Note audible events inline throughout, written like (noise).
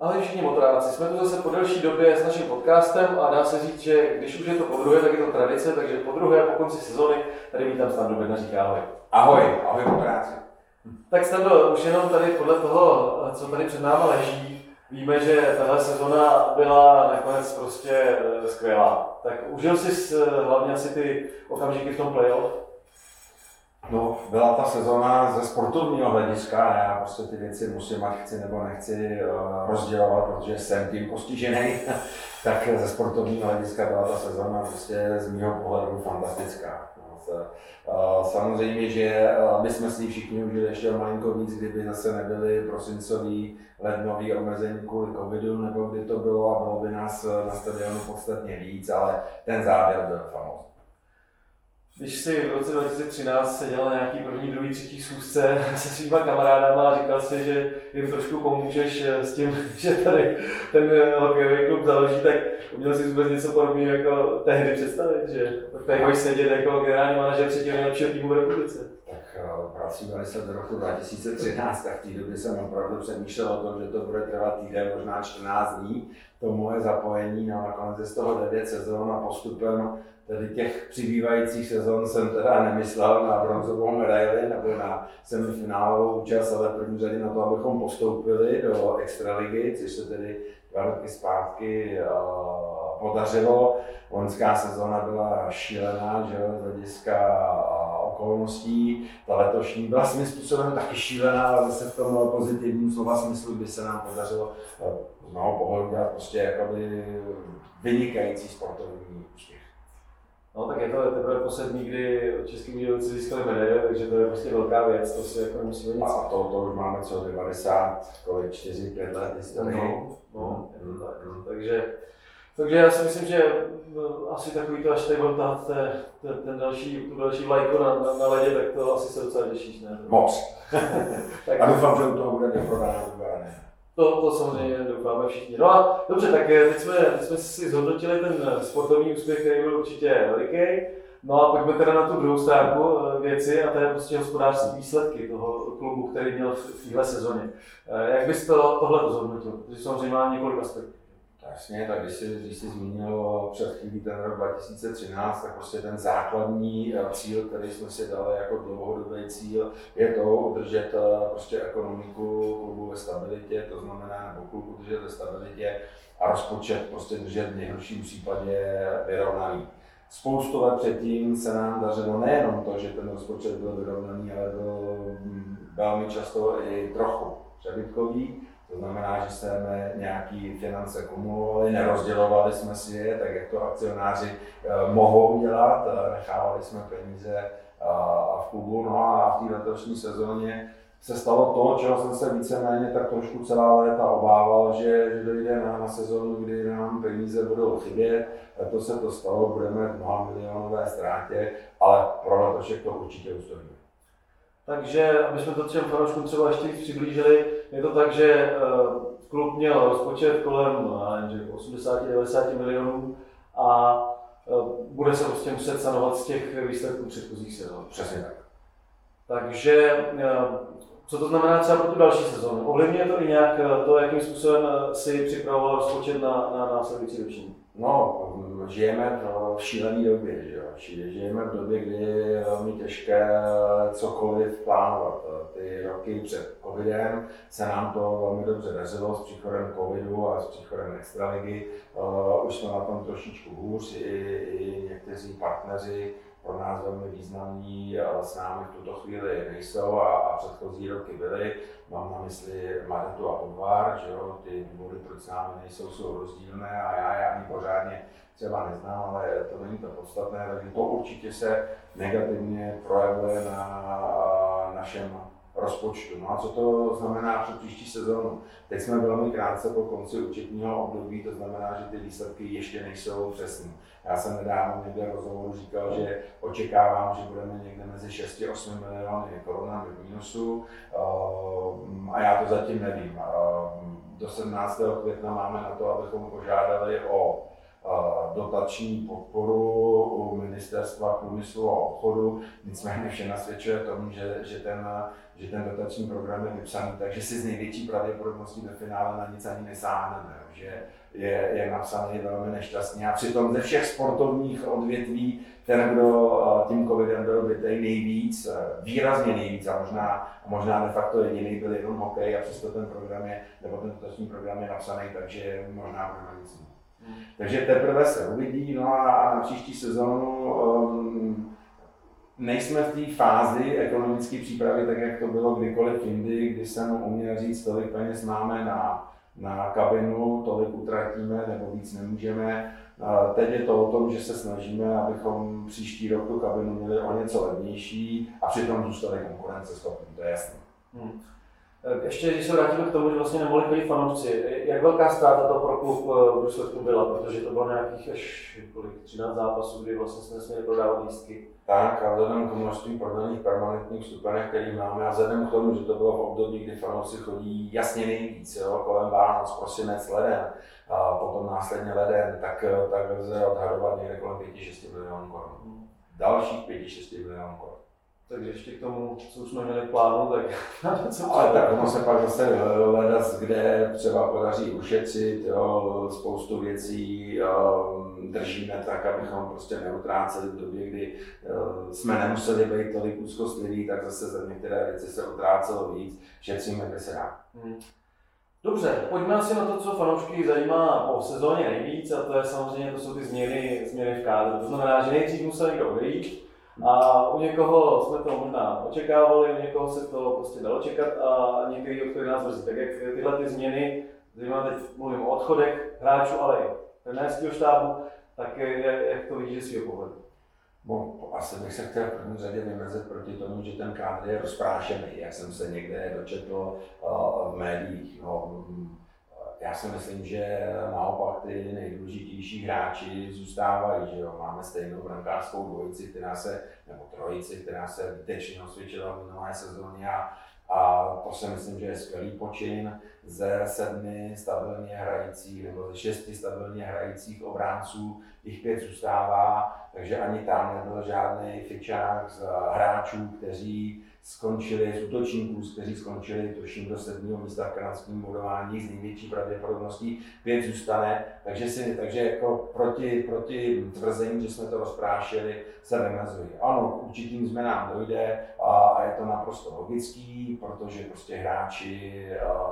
Ahoj všichni motoráci, jsme tu zase po delší době s naším podcastem a dá se říct, že když už je to po druhé, tak je to tradice, takže po druhé po konci sezony tady vítám Standu Bedna, říká ahoj. Ahoj, ahoj motoráci. Tak Stando, už jenom tady podle toho, co tady před náma leží, víme, že tahle sezona byla nakonec prostě eh, skvělá. Tak užil jsi hlavně asi ty okamžiky v tom playoff? No, byla ta sezóna ze sportovního hlediska, já prostě ty věci musím, ať chci nebo nechci eh, rozdělovat, protože jsem tím postižený, (laughs) tak ze sportovního hlediska byla ta sezóna prostě z mého pohledu fantastická. No, eh, samozřejmě, že aby jsme si všichni užili ještě malinko víc, kdyby zase nebyly prosincový, lednový omezení kvůli covidu, nebo kdy to bylo a bylo by nás na stadionu podstatně víc, ale ten závěr byl famózní. Když jsi v roce 2013 seděl na nějaký první, druhý, třetí schůzce (laughs) se svýma kamarádama a říkal si, že jim trošku pomůžeš eh, s tím, (laughs) že tady ten eh, hokejový klub založí, tak uměl si vůbec něco podobného jako tehdy představit, že tady budeš sedět jako generální manažer třetího nejlepšího týmu v republice. Eh, vracíme se do roku 2013, tak v té době jsem opravdu přemýšlel o tom, že to bude trvat týden, možná 14 dní, to moje zapojení, no nakonec je z toho 9 sezón a postupem tedy těch přibývajících sezon jsem teda nemyslel na bronzovou medaili nebo na semifinálovou účast, ale v první řadě na to, abychom postoupili do extraligy, což se tedy dva roky zpátky uh, podařilo. Loňská sezóna byla šílená, že z hlediska okolností. Ta letošní byla svým způsobem taky šílená, ale zase v tom pozitivním slova smyslu by se nám podařilo uh, z mého pohledu dělat prostě jakoby vynikající sportovní úspěch. No tak je to teprve poslední, kdy Český Budějovice získali medaile, takže to je prostě velká věc, to si jako nemusíme nic. A to, to už máme co 90, kolik 4, 5 let historii. No, no, je to tak. No. Takže, takže já si myslím, že no, asi takový to, až tady byl tahat ten, ten další, tu další vlajku na, na, na ledě, tak to asi se docela těšíš, ne? Moc. (laughs) tak a doufám, že u toho bude vyprodáno vybrané. To, to samozřejmě doufáme všichni. No a dobře, tak eh, teď jsme, teď jsme si zhodnotili ten sportovní úspěch, který byl určitě veliký. No a pojďme teda na tu druhou stránku eh, věci a to je prostě hospodářské výsledky toho klubu, který měl v téhle sezóně. Jak bys to, tohle zhodnotil? Protože samozřejmě má několik aspektů. Jasně, tak když jsi, když jsi zmínil před chvílí ten rok 2013, tak prostě ten základní eh, cíl, který jsme si dali jako dlouhodobý cíl, je to udržet eh, prostě ekonomiku klubu ve stabilitě, to znamená, nebo klub udržet ve stabilitě a rozpočet prostě držet v nejhorším případě vyrovnaný. Spoustu let předtím se nám dařilo nejenom to, že ten rozpočet byl vyrovnaný, ale byl mm, velmi často i trochu přebytkový to znamená, že jsme nějaký finance kumulovali, nerozdělovali jsme si je, tak jak to akcionáři eh, mohou dělat, nechávali jsme peníze eh, v klubu. No a v té letošní sezóně se stalo to, čeho jsem se víceméně tak trošku celá léta obával, že, že dojde na, na sezónu, kdy nám peníze budou chybět. To se to stalo, budeme v mnoha milionové ztrátě, ale pro letošek to určitě ustojíme. Takže, aby jsme to těm fanouškům třeba ještě víc přiblížili, je to tak, že eh, klub měl rozpočet kolem 80-90 milionů a eh, bude se prostě muset sanovat z těch výsledků předchozích sezon. Přesně tak. Takže eh, co to znamená třeba pro tu další sezónu? Ovlivňuje to i nějak to, jakým způsobem si připravoval rozpočet na, na následující ročník? No, žijeme v šílené době, že jo? Žijeme v době, kdy je velmi těžké cokoliv plánovat. Ty roky před covidem se nám to velmi dobře dařilo s příchodem covidu a s příchodem extraligy. Už jsme na tom trošičku hůř, i, i někteří partneři pro nás velmi významní s námi v tuto chvíli nejsou a, a předchozí roky byly. Mám na mysli Maretu a Odvar, že jo, ty důvody, proč s námi nejsou, jsou rozdílné a já je ani pořádně třeba neznám, ale to není to podstatné, takže to určitě se negativně projevuje na našem rozpočtu. No a co to znamená pro příští sezónu? Teď jsme velmi krátce po konci účetního období, to znamená, že ty výsledky ještě nejsou přesné. Já jsem nedávno někde rozhovoru říkal, že očekávám, že budeme někde mezi 6 a 8 miliony korunami v mínusu ehm, a já to zatím nevím. Ehm, do 17. května máme na to, abychom požádali o dotační podporu u ministerstva průmyslu a obchodu, nicméně vše nasvědčuje tomu, že, že, ten, že ten dotační program je vypsaný, takže si z největší pravděpodobností ve finále na nic ani nesáhneme, že je, je napsaný velmi nešťastně a přitom ze všech sportovních odvětví ten, kdo tím covidem byl bytej nejvíc, výrazně nejvíc a možná, možná de facto jediný byl jenom hokej a přesto ten program je, nebo ten dotační program je napsaný, takže možná pro nic. Takže teprve se uvidí, no a na příští sezonu um, nejsme v té fázi ekonomické přípravy, tak jak to bylo kdykoliv jindy, kdy jsem uměl říct, tolik peněz máme na, na kabinu, tolik utratíme nebo víc nemůžeme. A teď je to o tom, že se snažíme, abychom příští rok tu kabinu měli o něco levnější a přitom zůstali konkurenceschopní, to je jasné. Hmm. Eh, ještě, když se vrátíme k tomu, že vlastně nemohli chodit fanoušci, jak velká ztráta to pro klub eh, v důsledku byla, protože to bylo nějakých až kolik, 13 zápasů, kdy vlastně jsme nesměli prodávat lístky. Tak a vzhledem k množství prodaných permanentních vstupenek, který máme a vzhledem k tomu, že to bylo v období, kdy fanoušci chodí jasně nejvíc, jo, kolem Vánoc, prosinec, leden, a potom následně leden, tak, eh, tak lze odhadovat někde kolem 5-6 milionů korun. Dalších 5-6 milionů korun. Takže ještě k tomu, co už jsme měli plánu, tak (laughs) co Ale tak ono se pak zase hledat, kde třeba podaří ušetřit, jo, spoustu věcí jo, držíme tak, abychom prostě neutráceli v době, kdy jo, jsme nemuseli být tolik úzkostliví, tak zase za některé věci se utrácelo víc, šetříme, kde se dá. Hmm. Dobře, pojďme asi na to, co fanoušky zajímá po sezóně nejvíc, a to je samozřejmě, to jsou ty změny, změny v kádru. To znamená, že nejdřív musel někdo odejít, a u někoho jsme to možná očekávali, u někoho se to prostě dalo čekat a některý odchody nás mrzí. Tak jak tyhle ty změny, zejména teď mluvím o odchodech hráčů, ale i trenérského štábu, tak jak to vidíte svého pohledu? Bo, asi bych se chtěl v první řadě vymezit proti tomu, že ten kádr je rozprášený, jak jsem se někde dočetl uh, v médiích. No, já si myslím, že naopak ty nejdůležitější hráči zůstávají, že jo. Máme stejnou brankářskou dvojici, která se, nebo trojici, která se výtečně osvědčila v minulé sezóně a, a to si myslím, že je skvělý počin ze sedmi stabilně hrajících nebo ze šesti stabilně hrajících obránců, těch pět zůstává, takže ani tam nebyl žádný fičák z hráčů, kteří skončili z útočníků, kteří skončili tuším do sedmého místa v kanadském budování s největší pravděpodobností, pět zůstane, takže, si, takže jako proti, proti tvrzení, že jsme to rozprášili, se vymezují. Ano, k určitým změnám dojde a, a je to naprosto logický, protože prostě hráči,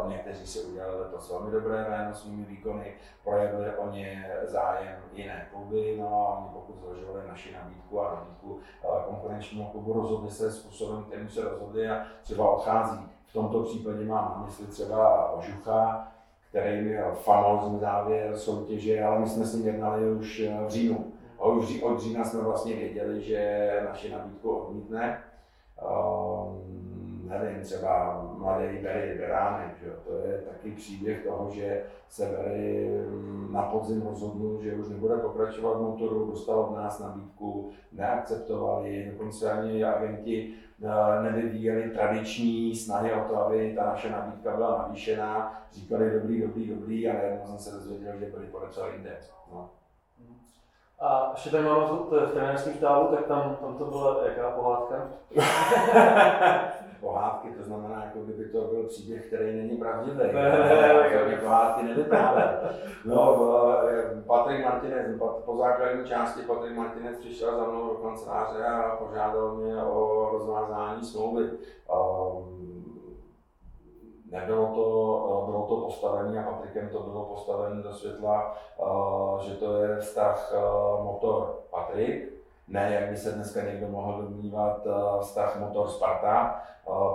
někteří si udělali letos velmi dobré jméno svými výkony, projevili o ně zájem jiné kluby, no a oni pokud zvažovali naši nabídku a nabídku konkurenčního klubu, rozhodli se způsobem, kterým se rozhodli a třeba odchází. V tomto případě mám na mysli třeba Ožucha, který měl famózní závěr soutěže, ale my jsme s ním jednali už v říjnu. A už od října jsme vlastně věděli, že naši nabídku odmítne. Nevím, třeba mladý Berry Beránek, že to je taky příběh toho, že se Berry mm, na podzim rozhodl, že už nebude pokračovat v motoru, dostal od nás nabídku, neakceptovali, dokonce ani agenti eh, nevyvíjeli tradiční snahy o to, aby ta naše nabídka byla navýšená, říkali dobrý, dobrý, dobrý a najednou jsem se dozvěděl, že byli podepsali index. No. A ještě tady máme v trenérském štábu, tak tam, tam to byla jaká pohádka? (laughs) pohádky, to znamená, jako kdyby to byl příběh, který není pravdivý. (laughs) Ne, pohádky nevyprávěl. No, Patrik Martinez, po základní části Patrik Martinez přišel za mnou do kanceláře a požádal mě o rozvázání smlouvy. Um, nebylo to, bylo to postavené a Patrikem to bylo postavené do světla, že to je vztah motor Patrik, ne, jak by se dneska někdo mohl domnívat, vztah motor Sparta.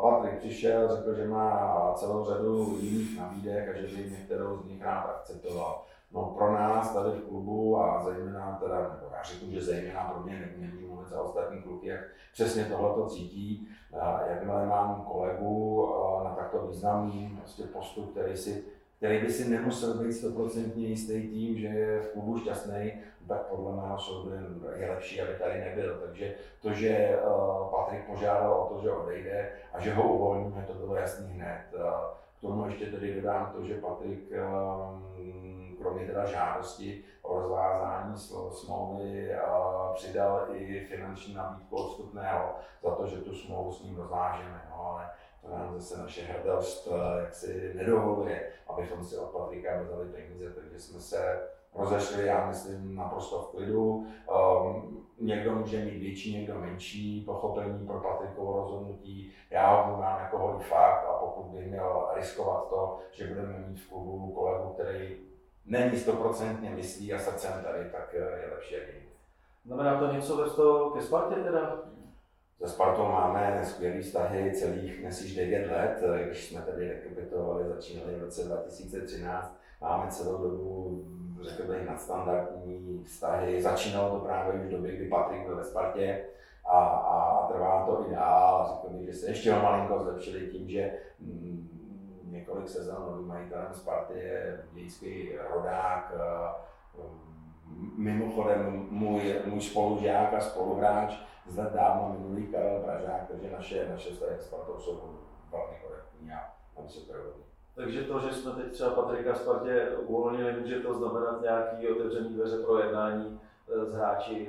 Patrik přišel, řekl, že má celou řadu jiných nabídek a že by některou z nich rád akceptoval. No pro nás tady v klubu a zejména teda, nebo já řeknu, že zejména pro mě nemůžu mluvit za ostatní kluky, jak přesně tohle to cítí. Jakmile mám kolegu na takto významný prostě postup, který, si, který by si nemusel být stoprocentně jistý tím, že je v klubu šťastný, tak podle mého soudu je lepší, aby tady nebyl. Takže to, že Patrik požádal o to, že odejde a že ho uvolníme, to bylo jasný hned. K tomu ještě tedy dodám to, že Patrik kromě teda žádosti o rozvázání smlouvy přidal i finanční nabídku odstupného za to, že tu smlouvu s ním rozvážeme. No, ale to nám zase naše hrdost eh, jaksi nedovoluje, abychom si od Patrika vzali peníze, takže jsme se rozešli, já myslím, naprosto v klidu. Um, někdo může mít větší, někdo menší pochopení pro Patrikovo rozhodnutí. Já ho vnímám jako holý fakt a pokud bych měl riskovat to, že budeme mít v klubu kolegu, který není stoprocentně myslí a srdcem tady, tak eh, je lepší jak jiný. Znamená to něco ve vztahu ke Spartě teda? Se Spartou máme skvělý vztahy celých již 9 let, když jsme tady rekapitulovali, začínali v roce 2013, máme celou dobu, řekl bych, nadstandardní vztahy. Začínalo to právě už v době, kdy Patrik byl ve Spartě a, a trvá to i dál. Řekl bych, že se ještě malinko zlepšili tím, že mm, několik sezon novým majitelem Sparty je dějský rodák, mimochodem můj, můj spolužák a spoluhráč z let dávno minulý Karel Pražák, takže naše, naše vztahy s Spartou jsou velmi korektní a, a vysokorodní. Takže to, že jsme teď třeba Patrika Spartě uvolnili, může to znamenat nějaký otevřený dveře pro jednání s hráči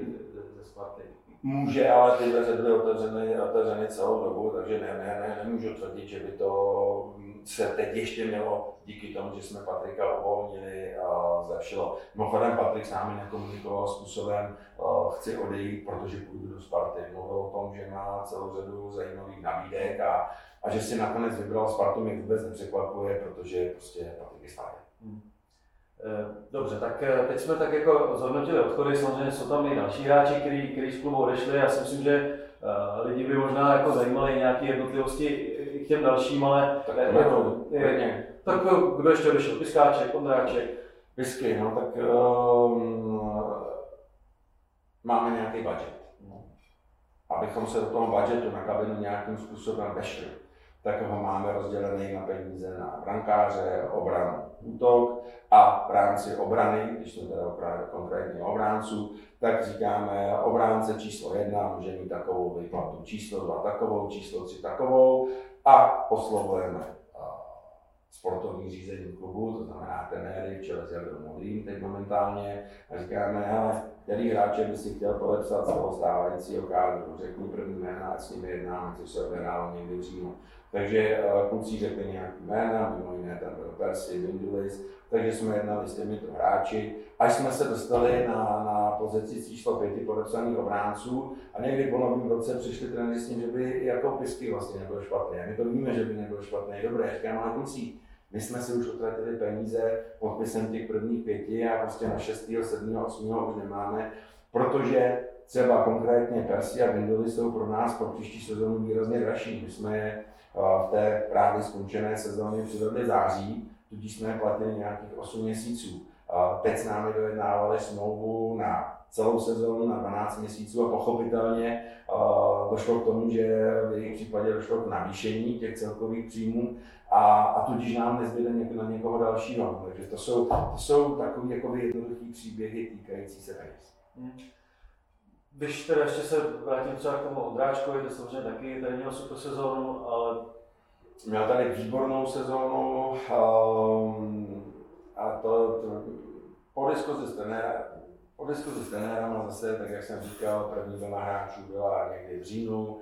ze Sparty? Může, ale ty dveře byly otevřeny, otevřeny celou dobu, takže ne, ne, ne, nemůžu tvrdit, že by to se teď ještě mělo díky tomu, že jsme Patrika uvolnili a zlepšilo. Mimochodem Patrik s námi nekomunikoval způsobem, chci odejít, protože půjdu do Sparty. Mluvil o tom, že má celou řadu zajímavých nabídek a, a že si nakonec vybral Spartu, mě vůbec nepřekvapuje, protože prostě Patrik je starý. Hmm. Eh, dobře, tak eh, teď jsme tak jako zhodnotili odchody, samozřejmě jsou tam i další hráči, kteří, z klubu odešli. Já si myslím, že uh, lidi by možná jako zajímaly nějaké jednotlivosti těm dalším, ale tak, je, jako, je, tak kdo ještě odešel? Piskáček, Ondráček? Pisky, no tak um, máme nějaký budget. No. Abychom se do toho budgetu na kabinu nějakým způsobem vešli tak ho máme rozdělený na peníze na brankáře, obranu, útok a v rámci obrany, když jsme teda konkrétně obránců, tak říkáme obránce číslo jedna může mít takovou výplatu, číslo dva takovou, číslo tři takovou a poslovujeme sportovní řízení klubu, to znamená trenéry v čele s Jardou Modrým teď momentálně a říkáme, hele, který hráče by si chtěl podepsat z toho stávajícího kádru, řekni první jména, ať s nimi jednáme, což se odehrálo někdy v. Takže uh, kluci řekli nějaký jména, mimo jiné tam byl Percy, Vindulis, takže jsme jednali s těmito hráči, až jsme se dostali na, na pozici číslo pěti podepsaných obránců a někdy po novém roce přišli trenéři s tím, že by jako Pisky vlastně nebyl špatný. A my to víme, že by nebyl špatný. Dobré, říkám, ale kluci, my jsme si už utratili peníze podpisem těch prvních pěti a prostě na 6., 7., 8. už nemáme, protože třeba konkrétně Persi a Vindulis jsou pro nás pro příští sezónu výrazně dražší. My jsme je v té právě skončené sezóně přivedli září, tudíž jsme platili nějakých 8 měsíců. Teď s námi dojednávali smlouvu na celou sezónu na 12 měsíců a pochopitelně došlo k tomu, že v jejich případě došlo k navýšení těch celkových příjmů a, a tudíž nám nezbyde něk, na někoho dalšího. Takže to jsou, to jsou takové jako jednoduché příběhy týkající se peněz. Hmm. Když teda ještě se vrátím třeba k tomu Ondráčkovi, to samozřejmě taky tady měl super sezónu, ale... Měl tady výbornou sezónu um, a to, to po diskuzi s trenérem, po diskuzi s zase, tak jak jsem říkal, první vlna hráčů byla někdy v říjnu,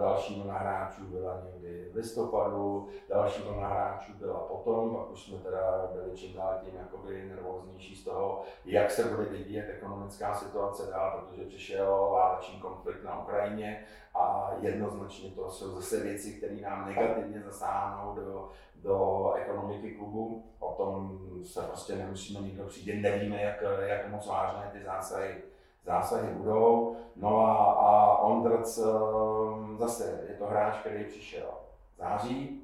další vlna hráčů byla někdy v listopadu, další vlna hráčů byla potom, pak už jsme teda byli čím dál tím jakoby nervóznější z toho, jak se bude vyvíjet ekonomická situace dál, protože přišel váleční konflikt na Ukrajině a jednoznačně to jsou zase věci, které nám negativně zasáhnou do, do ekonomiky klubu. O tom se prostě nemusíme nikdo přijít, nevíme, jak, jak moc vážné ty zásahy zásahy budou. No a, a Ondrc ehm, zase je to hráč, který přišel v září,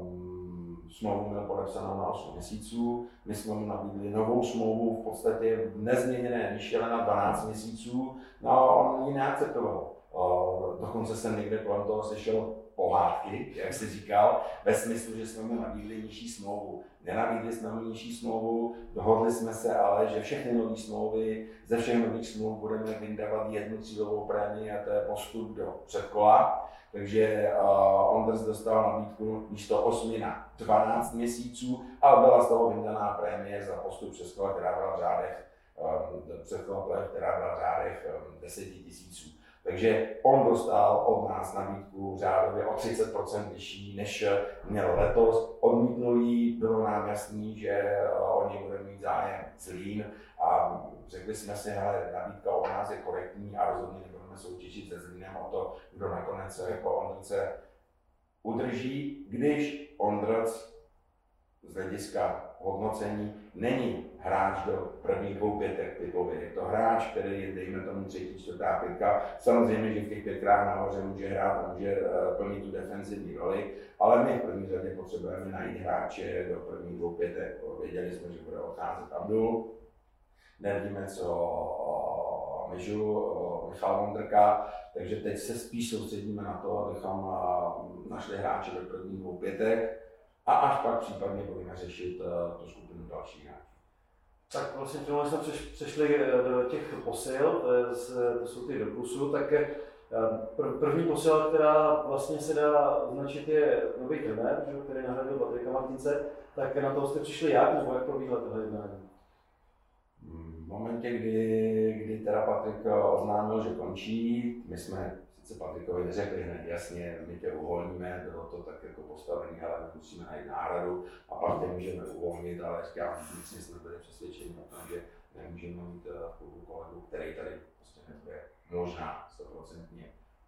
um, smlouvu měl podepsanou na 8 měsíců, my jsme mu nabídli novou smlouvu v podstatě v nezměněné výši, na 12 měsíců, no a on ji neakceptoval. Uh, dokonce jsem někde kolem toho slyšel pohádky, jak jsi říkal, ve smyslu, že jsme mu nabídli nižší smlouvu. Nenabídli jsme mu nižší smlouvu, dohodli jsme se ale, že všechny nové smlouvy, ze všech nových smluv budeme vyndávat jednu cílovou prémii a to je postup do předkola. takže uh, Onders dostal nabídku místo 8 na 12 měsíců, ale byla z toho vyndaná prémie za postup přes kolo, která byla v řádech, um, kolo která byla v řádech um, 10 tisíců. Takže on dostal od nás nabídku řádově o 30% vyšší, než měl letos. Odmítnul jí, bylo nám jasný, že oni budou mít zájem z Lín a řekli jsme si, že nabídka od nás je korektní a rozhodně nebudeme soutěžit se Zlínem o to, kdo nakonec jako Ondrce udrží, když Ondrc z hlediska hodnocení není hráč do prvních dvou pětek typově. Je to hráč, který je, dejme tomu, třetí, čtvrtá pětka. Samozřejmě, že v těch pětkách nahoře může hrát může uh, plnit tu defenzivní roli, ale my v první řadě potřebujeme najít hráče do prvních dvou pětek. Věděli jsme, že bude odcházet Abdul, nevíme, co Mižu, Michal Vondrka, takže teď se spíš soustředíme na to, abychom uh, našli hráče do prvních dvou pětek a až pak případně budeme řešit uh, tu skupinu dalších hráčů. Tak vlastně tím jsme přešli eh, do těch posil, to, je, to jsou ty do plusu, tak eh, první posila, která vlastně se dá označit, je nový trenér, který nahradil Patrika Martince, tak na to jste přišli jak, nebo jak probíhá tohle jednání? V momentě, kdy, kdy teda Patrik oznámil, že končí, my jsme se Patrikovi neřekli hned jasně, my tě uvolníme, bylo to tak jako postavené, ale musíme najít náhradu a pak tě můžeme uvolnit, ale říkám, vnitřně jsme byli přesvědčeni o tom, že nemůžeme mít eh, v klubu kolegu, který tady prostě nebude možná 100%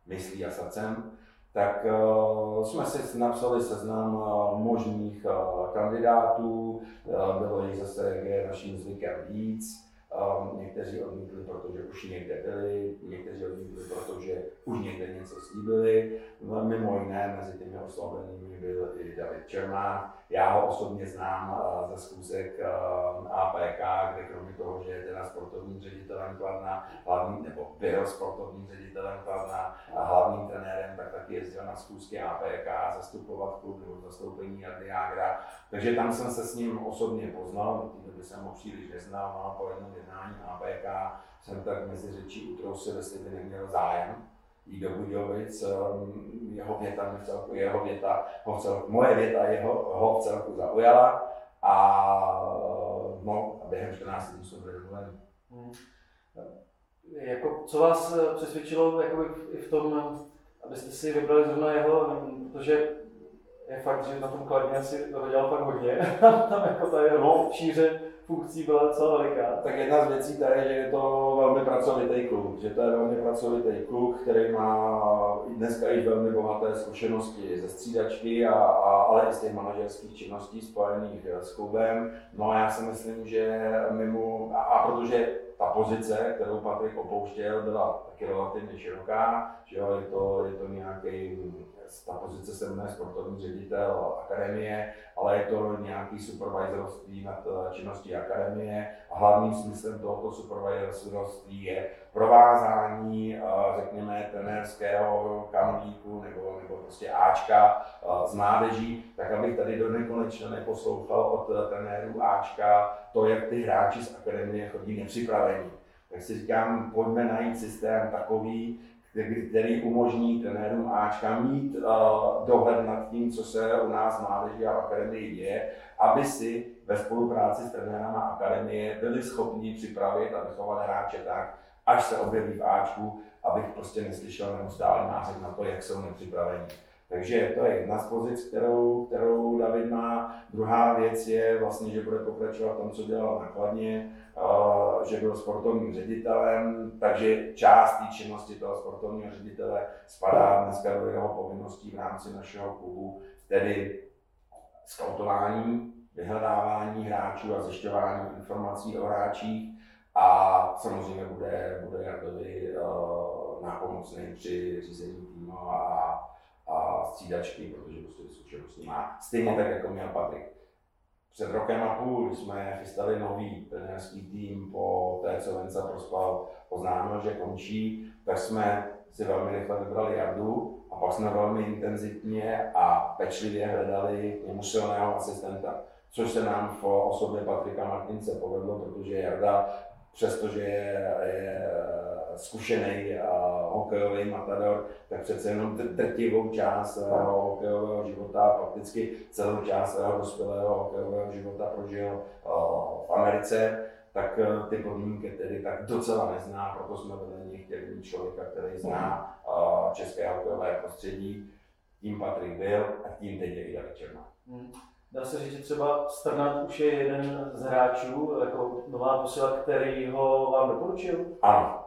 myslí a srdcem, tak uh, jsme si napsali seznam uh, možných uh, kandidátů, uh, bylo jich zase, jak je naším zvykem víc, Um, někteří odmítli, protože už někde byli, někteří odmítli, protože už někde něco slíbili. No, mimo jiné mezi těmi oslovenými byl i David Čermák. Já ho osobně znám uh, ze schůzek uh, APK, kde kromě toho, že je teda sportovním ředitelem Kladna, hlavní, nebo byl sportovním ředitelem Kladna a hlavním trenérem, tak taky jezdil na schůzky APK zastupovat klub nebo zastoupení Adriágra. Takže tam jsem se s ním osobně poznal, do té jsem ho příliš neznal, no a po jednom jednání APK jsem tak mezi řečí utrousil, jestli by neměl zájem jít do Budějovic, um, jeho věta, mě celku, jeho věta, ho celku, moje věta jeho, ho v celku zaujala a no, a během 14 dní jsme byli domluveni. Hmm. Jako, co vás eh, přesvědčilo jakoby, i v tom, abyste si vybrali zrovna jeho, protože je fakt, že na tom kladně si toho dělal fakt hodně. (laughs) tam jako ta jeho no. šíře funkcí byla docela veliká. Tak jedna z věcí tady je, že je to velmi pracovitý kluk, že to je velmi pracovitý kluk, který má dneska i velmi bohaté zkušenosti ze střídačky, a, a, ale i z těch manažerských činností spojených s klubem. No a já si myslím, že mimo, a, a protože ta pozice, kterou Patrik opouštěl, byla taky relativně široká, že jo, je to, je to nějaký ta pozice se jmenuje sportovní ředitel akademie, ale je to nějaký supervisorství nad eh, činností akademie a hlavním smyslem tohoto supervisorství je provázání, eh, řekněme, trenérského kanolíku nebo, nebo prostě Ačka eh, z mládeží, tak abych tady do nekonečna neposlouchal od trenérů Ačka to, jak ty hráči z akademie chodí nepřipravení. Tak si říkám, pojďme najít systém takový, který umožní trenérům Ačka mít uh, dohled nad tím, co se u nás mládeži a akademii děje, aby si ve spolupráci s trenérama akademie byli schopni připravit a vychovat hráče tak, až se objeví v Ačku, abych prostě neslyšel neustále nářek na to, jak jsou nepřipraveni. Takže to je jedna z pozic, kterou, kterou David má. Druhá věc je vlastně, že bude pokračovat tom, co dělal nakladně, že byl sportovním ředitelem, takže část té činnosti toho sportovního ředitele spadá dneska do jeho povinností v rámci našeho klubu, tedy skautování, vyhledávání hráčů a zjišťování informací o hráčích a samozřejmě bude, bude Jardovi uh, nápomocný při řízení týmu a střídačky, protože prostě zkušenosti má. Stejně tak, jako měl Patrik. Před rokem a půl, jsme chystali nový trenérský tým po té, co Venca Prospal oznámil, že končí, tak jsme si velmi rychle vybrali Jardu a pak jsme velmi intenzivně a pečlivě hledali silného asistenta, což se nám v osobě Patrika Martince povedlo, protože Jarda, přestože je, je zkušený hokejový matador, tak přece jenom drtivou část svého hokejového života, fakticky celou část svého dospělého hokejového života prožil v Americe tak ty podmínky tedy tak docela nezná, proto jsme vedení chtěli mít člověka, který zná české hokejové prostředí, tím Patrik byl a tím teď je i David Černá. Hmm. Dá se říct, že třeba Strnad už je jeden z hráčů, jako nová posila, který ho vám doporučil? Ano.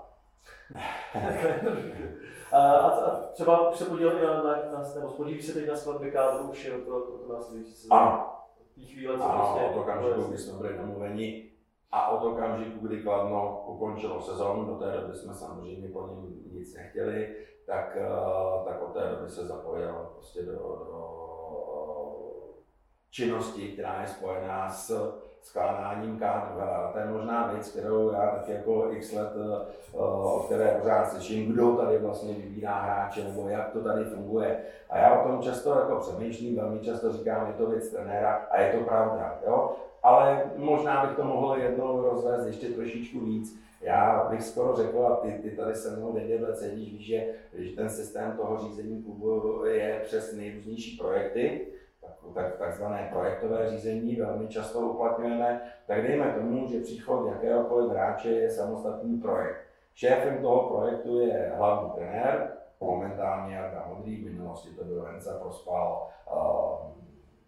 A, a, třeba se podílel i na, na, na nebo spodíví se teď na skladbě kádru, už je to, to, to následující sezónu. Ano. Té chvíle, co ano, prostě... od okamžiku, kdy jsme byli domluveni a od okamžiku, kdy Kladno ukončilo sezónu, do té doby jsme samozřejmě po něm nic nechtěli, tak, eh, tak od té doby se zapojil prostě do, do činnosti, která je spojená s skládáním kádru. To je možná věc, kterou já tak jako x let, eh, o které pořád slyším, kdo tady vlastně vybírá hráče, nebo jak to tady funguje. A já o tom často jako přemýšlím, velmi často říkám, je to věc trenéra a je to pravda. Jo? Ale možná bych to mohl jednou rozvést ještě trošičku víc. Já bych skoro řekl, a ty, ty tady se mnou neděle sedíš, víš, že, že ten systém toho řízení klubu je přes nejrůznější projekty, tak, takzvané projektové řízení velmi často uplatňujeme, tak dejme tomu, že příchod jakéhokoliv hráče je samostatný projekt. Šéfem toho projektu je hlavní trenér, momentálně Jarda Modrý, v minulosti to byl Venca Prospal, uh,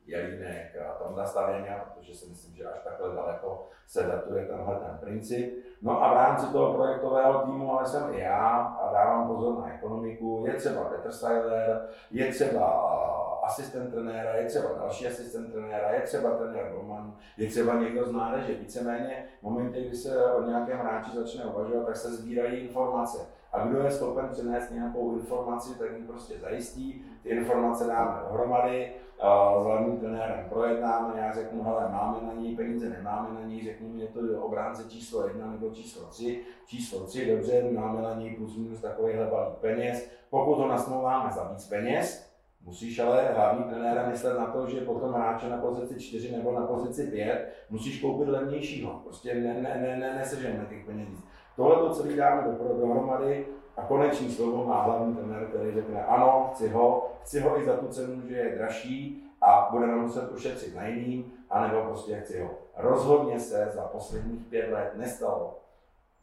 Jelínek a tam Stavěňa, protože si myslím, že až takhle daleko se datuje tenhle ten princip. No a v rámci toho projektového týmu ale jsem i já a dávám pozor na ekonomiku. Je třeba Petr Styler, je třeba asistent trenéra, je třeba další asistent trenéra, je třeba trenér Roman, je třeba někdo z mládeže. Víceméně v momentě, kdy se o nějakém hráči začne uvažovat, tak se sbírají informace. A kdo je schopen přinést nějakou informaci, tak jim prostě zajistí. Ty informace dáme dohromady, s hlavním trenérem projednáme, já řeknu, hele, máme na něj peníze, nemáme na něj, řeknu je to obránce číslo jedna nebo číslo tři, číslo tři, dobře, máme na něj plus minus takovýhle balík peněz, pokud ho nasmlouváme za víc peněz, Musíš ale hlavní trenéra myslet na to, že potom hráče na pozici 4 nebo na pozici 5 musíš koupit levnějšího. Prostě ne, ne, ne, ne, nesežeme těch peněz. Tohle to celý dáme do, dohromady a konečný slovo má hlavní trenér, který řekne ano, chci ho, chci ho i za tu cenu, že je dražší a budeme muset ušetřit na jiným, anebo prostě chci ho. Rozhodně se za posledních pět let nestalo,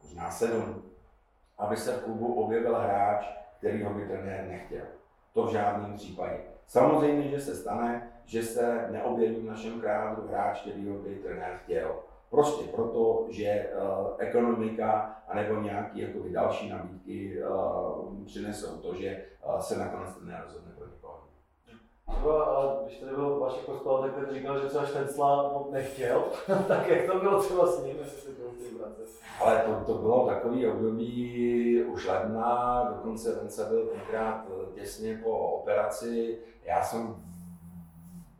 možná sedm, aby se v klubu objevil hráč, který ho by trenér nechtěl. To v žádném případě. Samozřejmě, že se stane, že se neobjeví v našem krádu hráč, který ho by trenér chtěl. Prostě proto, že uh, ekonomika anebo nějaké další nabídky uh, přinesou to, že uh, se nakonec trenér rozhodne pro někoho. Třeba, ale když tady byl Vašek Kospal, tak ten říkal, že třeba Štencla nechtěl, (laughs) tak jak to bylo třeba s ním, jestli se Ale to, to bylo takový období už ledna, dokonce Vence byl tenkrát těsně po operaci. Já jsem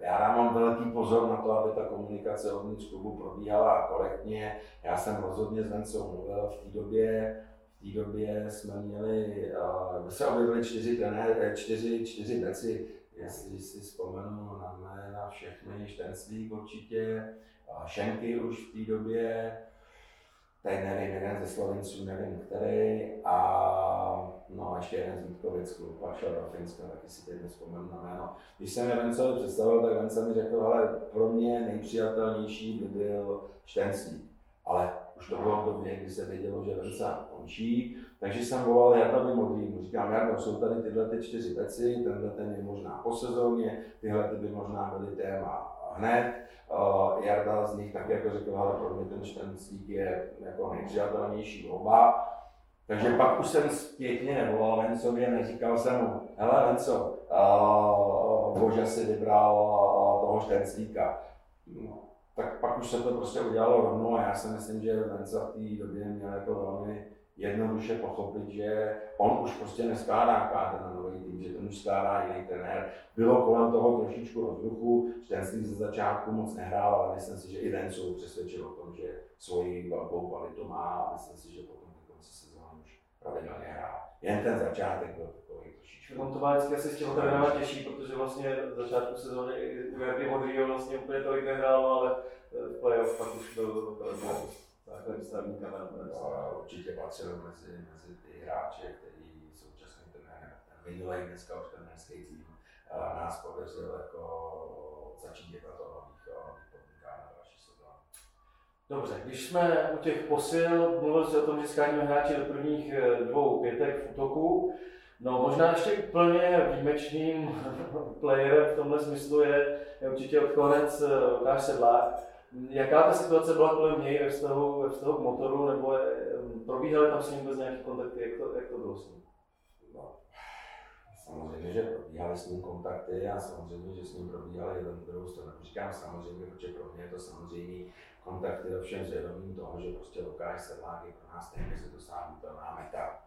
já dávám velký pozor na to, aby ta komunikace uvnitř klubu probíhala korektně. Já jsem rozhodně s Vencou mluvil v té době, v té době jsme měli, uh, se objevili čtyři, trenér, čtyři, čtyři beci, jestli si vzpomenu na jména všechny, Štenslík určitě, Šenky už v té době, tady nevím, jeden ze Slovenců, nevím který, a no a ještě jeden z Vítkovic, klub šel do Finska, taky si teď nespomenu na jméno. Když jsem je Vencovi představil, tak Vence mi řekl, ale pro mě nejpřijatelnější by byl Štenslík. Ale už to bylo v době, kdy se vědělo, že Venca končí, takže jsem volal Jardovi Modrýmu. Říkám, Jardo, jsou tady tyhle ty čtyři věci, tenhle ten je možná po sezóně, tyhle ty by možná byly téma hned. Uh, Jarda z nich tak jako řekl, ale pro mě ten Štenclík je jako nejpřijatelnější volba. Takže pak už jsem zpětně nevolal Vencově, neříkal jsem mu, hele Venco, uh, Bože si vybral uh, toho Štenclíka. No, tak pak už se to prostě udělalo rovnou a já si myslím, že Venca v té době měl jako velmi jednoduše pochopit, že on už prostě neskládá kádr na nový tým, že ten už skládá jiný trenér. Bylo kolem toho trošičku rozruchu, Štenslík ze začátku moc nehrál, ale myslím si, že i Vencu přesvědčil o tom, že svoji velkou kvalitu má a myslím si, že potom do konce sezóny už pravidelně hrál. Jen ten začátek byl takový trošičku. On to má vždycky asi z těho trenéra těžší, protože vlastně v začátku sezóny Jardy Modrýho vlastně úplně tolik nehrál, ale v playoff pak už byl opravdu Takový stavní kamarád. Určitě patřil mezi, mezi ty hráče, který současný trenér, minulý dneska už trenérský tým, nás pověřil jako začít dělat o nových, nových podmínkách na další sezónu. Dobře, když jsme u těch posil, mluvil jsi o tom, že skáníme hráči do prvních eh, dvou pětek v útoku. No možná ještě úplně výjimečným (laughs) playerem v tomhle smyslu je, je určitě odkonec eh, Lukáš Sedlák. Jaká ta situace byla kolem něj ve vztahu, ve vztahu k motoru, nebo eh, probíhaly tam s ním vůbec nějaké kontakty, jak to, jak to bylo s ním? No, samozřejmě, že probíhaly s ním kontakty a samozřejmě, že s ním probíhaly jeden druhou stranu. Říkám samozřejmě, protože pro mě je to samozřejmě kontakty, ovšem s vědomím toho, že prostě Lukáš Sedlák je pro nás téměř to sám meta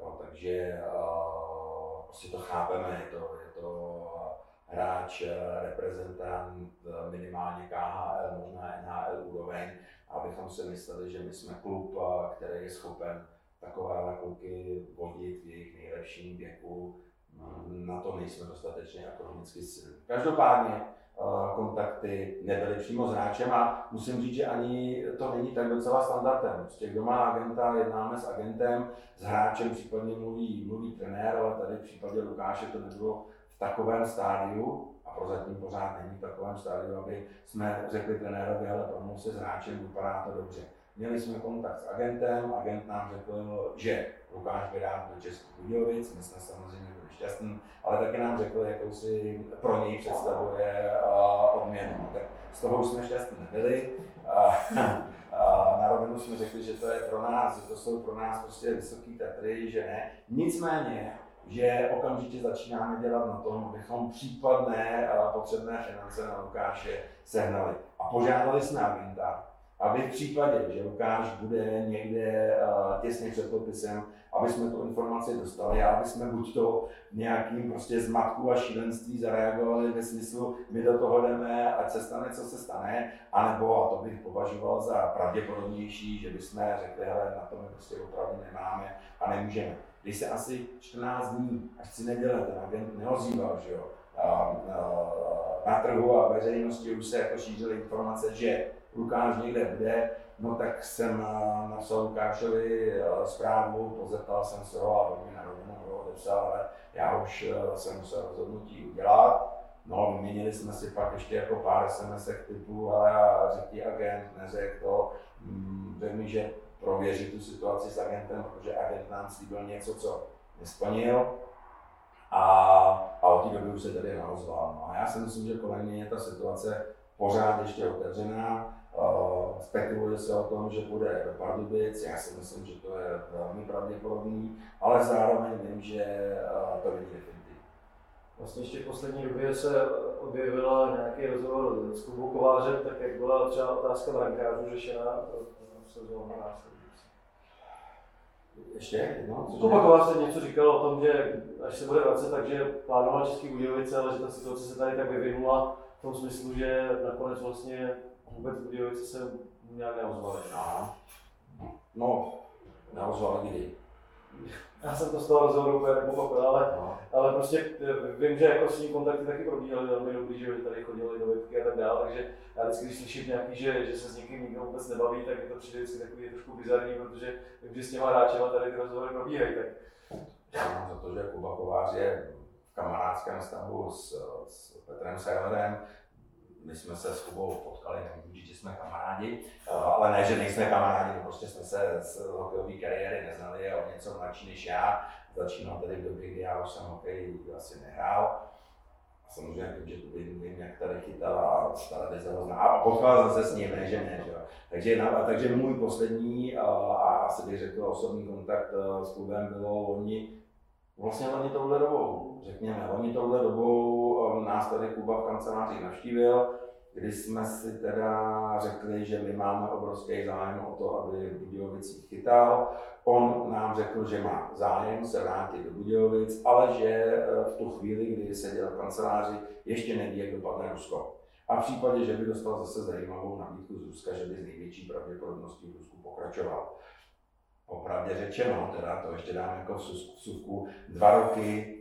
Jo, takže uh, prostě to chápeme, je to, je to hráč, eh, reprezentant eh, minimálně KHL, možná NHL úroveň, abychom si mysleli, že my jsme klub, který je schopen takovéhle kluky vodit v jejich nejlepším věku. Mm, na to nejsme dostatečně ekonomicky silní. Každopádně Eh, kontakty nebyly přímo s hráčem a musím říct, že ani to není tak docela standardem. Prostě kdo má agenta, jednáme s agentem, s hráčem případně mluví, mluví trenér, ale tady v případě Lukáše to nebylo takovém stádiu a prozatím pořád není v takovém stádiu, aby jsme řekli trenérovi, ale promluv se s hráčem, vypadá to dobře. Měli jsme kontakt s agentem, agent nám řekl, že Lukáš by rád do Českých Budějovic, my jsme samozřejmě byli šťastní, ale taky nám řekl, jakou si pro něj představuje odměnu. Tak z toho jsme šťastní nebyli. Na rovinu jsme řekli, že to je pro nás, že to jsou pro nás prostě vysoký Tatry, že ne. Nicméně, že okamžitě začínáme dělat na tom, abychom případné potřebné finance na Lukáše sehnali. A požádali jsme agenta, aby v případě, že Lukáš bude někde uh, těsně před podpisem, aby jsme tu informaci dostali a aby jsme buď to nějakým prostě zmatku a šílenství zareagovali ve smyslu, my do toho jdeme, ať se stane, co se stane, anebo, a to bych považoval za pravděpodobnější, že bychom řekli, hele, na to my prostě opravdu nemáme a nemůžeme. Když se asi 14 dní, až si neděle, ten agent neozýval, že jo, na trhu a veřejnosti už se jako šířily informace, že Lukáš někde bude, no tak jsem napsal Lukášovi zprávu, pozeptal jsem se ho a on mi na rovinu odepsal, ale já už jsem musel rozhodnutí udělat. No, vyměnili jsme si pak ještě jako pár sms typu, ale řekl agent, neřekl to, mm, řekl mi, že prověří tu situaci s agentem, protože agent nám slíbil něco, co nesplnil. A, a od té doby už se tady neozval. No a já si myslím, že kolem mě je ta situace pořád ještě otevřená. Uh, spekuluje se o tom, že bude do Pardubic, já si myslím, že to je velmi pravděpodobný, ale zároveň vím, že uh, to není definitivní. Vlastně ještě v poslední době se objevila nějaký rozhovor s Kubou Kovářem, tak jak byla třeba otázka brankářů řešena v sezónu ještě jedno? Kuba Kovář se něco říkal o tom, že až se bude vracet, takže plánoval Český Budějovice, ale že ta situace se tady tak vyvinula v tom smyslu, že nakonec vlastně vůbec Budějovice se nějak neozvaly. Aha. No, neozvaly kdy? Já jsem to z toho rozhovoru úplně nepochopil, ale, no. ale prostě eh, vím, že jako s ním kontakty taky probíhaly velmi dobrý, že tady chodili do Vipky a tak dále, takže já vždycky, když slyším nějaký, že, že se s někým nikdo vůbec nebaví, tak je to přijde vždycky takový trošku bizarní, protože vím, že s těma hráčema tady ty rozhovory probíhají. Tak... Já mám za to, že Kuba Kovář je v kamarádském stavu s, s Petrem Serverem, my jsme se s Kubou potkali, nevím, že jsme kamarádi, eh, ale ne, že nejsme kamarádi, prostě jsme se z hokejové kariéry neznali, o něco mladší než já. Začínal tedy v době, kdy já už jsem hokej asi nehrál. Samozřejmě vím, že vím, vím, jak tady chytal a televize ho zná. A potkal jsem se s ním, ne, že ne. Že? Takže, na, takže můj poslední a, a asi bych řekl osobní kontakt eh, s klubem bylo loni, vlastně loni touhle dobou, řekněme, loni touhle dobou eh, nás tady Kuba v kanceláři navštívil, kdy jsme si teda řekli, že my máme obrovský zájem o to, aby v Budějovicích chytal. On nám řekl, že má zájem se vrátit do Budějovic, ale že eh, v tu chvíli, kdy seděl v kanceláři, ještě neví, jak dopadne Rusko. A v případě, že by dostal zase zajímavou nabídku z Ruska, že by z největší pravděpodobností v Rusku pokračoval. Opravdě řečeno, teda to ještě dám jako vsuvku, dva roky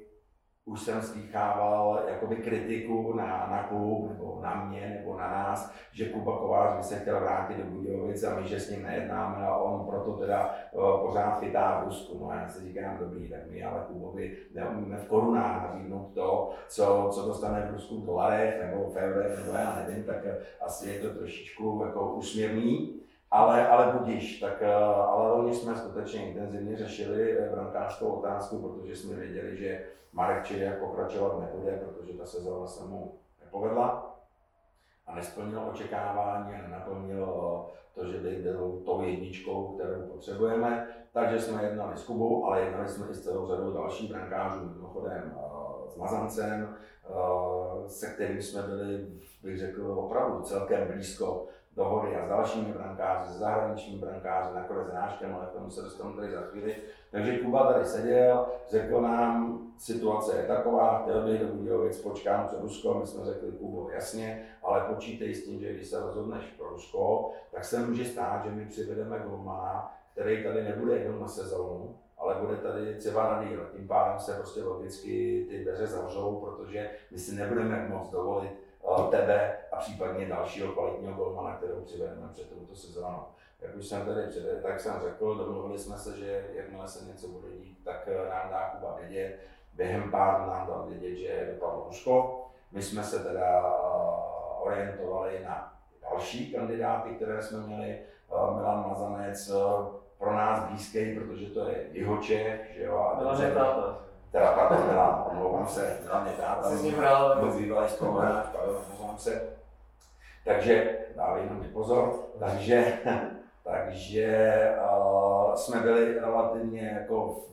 už jsem slýchával jakoby kritiku na, na klub, nebo na mě, nebo na nás, že Kuba Kovář by se chtěl vrátit do Budějovic a my, že s ním nejednáme a on proto teda uh, pořád chytá v Rusku. No a já si říkám, dobrý, tak my ale Kubovi neumíme v korunách nabídnout to, co, co dostane v Rusku v dolarech nebo v eurech, nebo já nevím, tak asi je to trošičku jako úsměvný. Ale, ale budíš, tak, ale loni jsme skutečně intenzivně řešili brankářskou otázku, protože jsme věděli, že Marek Čiják pokračovat nebude, protože ta sezóna se mu nepovedla a nesplnil očekávání a nenaplnil to, že by byl tou jedničkou, kterou potřebujeme. Takže jsme jednali s Kubou, ale jednali jsme i s celou řadou dalších brankářů, mimochodem s Mazancem, se kterým jsme byli, bych řekl, opravdu celkem blízko dohody a s dalšími brankáři, s zahraničními brankáři, nakonec s Náškem, ale k tomu se dostanu tady za chvíli. Takže Kuba tady seděl, řekl nám, situace je taková, chtěl bych do Budějovic, počkám co Rusko, my jsme řekli Kubo, jasně, ale počítej s tím, že když se rozhodneš pro Rusko, tak se může stát, že my přivedeme golmana, který tady nebude jenom na sezónu, ale bude tady třeba na díl. Tím pádem se prostě logicky ty dveře zavřou, protože my si nebudeme moct dovolit tebe a případně dalšího kvalitního golmana, kterou přivedeme před touto sezónou. Jak už jsem tady před, tak jsem řekl, domluvili jsme se, že jakmile se něco bude dít, tak uh, nám dá Kuba vědět. Během pár dnů nám dal vědět, že dopadlo Rusko. My jsme se teda uh, orientovali na další kandidáty, které jsme měli. Milan Mazanec, pro nás blízký, protože to je jeho Čech, že jo. A Milan je táta. Teda Milan, omlouvám se, Milan je táta. Jsi s ním hrál. Byl bývalý spoluhráč, omlouvám se. Takže, dávej na mě pozor, takže, (laughs) takže uh, jsme byli relativně jako v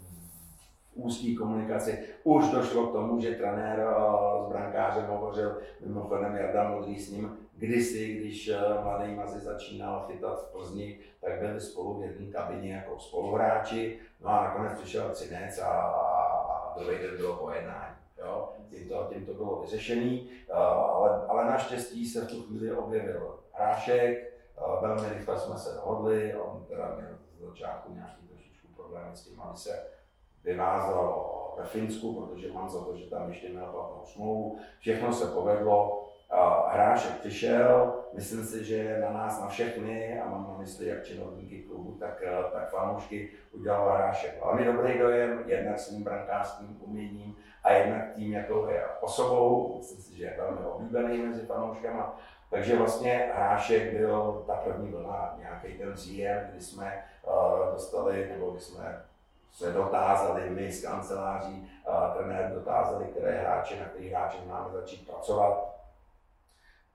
úzký komunikaci. Už došlo k tomu, že trenér uh, s brankářem hovořil, mimochodem Jarda Modrý s ním, kdysi, když uh, mladý Mazi začínal chytat v Plzni, tak byli spolu v jedné kabině jako spoluhráči. No a nakonec přišel Cinec a, a druhý den bylo pojednání. Jo? Tím, to, tím to bylo vyřešené, uh, ale, ale naštěstí se v tu chvíli objevil Hrášek, uh, velmi rychle jsme se dohodli, on teda měl z začátku nějaký trošičku problémy s tím, aby se vyvázal ve Finsku, protože mám za to, že tam ještě měl platnou smlouvu. Všechno se povedlo, hrášek přišel, myslím si, že na nás, na všechny, a mám na mysli jak činovníky klubu, tak, tak fanoušky udělal hrášek velmi dobrý dojem, jednak svým brankářským uměním a jednak tím, jakou je osobou, myslím si, že je velmi oblíbený mezi fanouškama. Takže vlastně hrášek byl ta první vlna, nějaký ten příjem, kdy jsme uh, dostali, nebo kdy jsme se dotázali my z kanceláří, uh, trenér dotázali, které hráče, na kterých hráče máme začít pracovat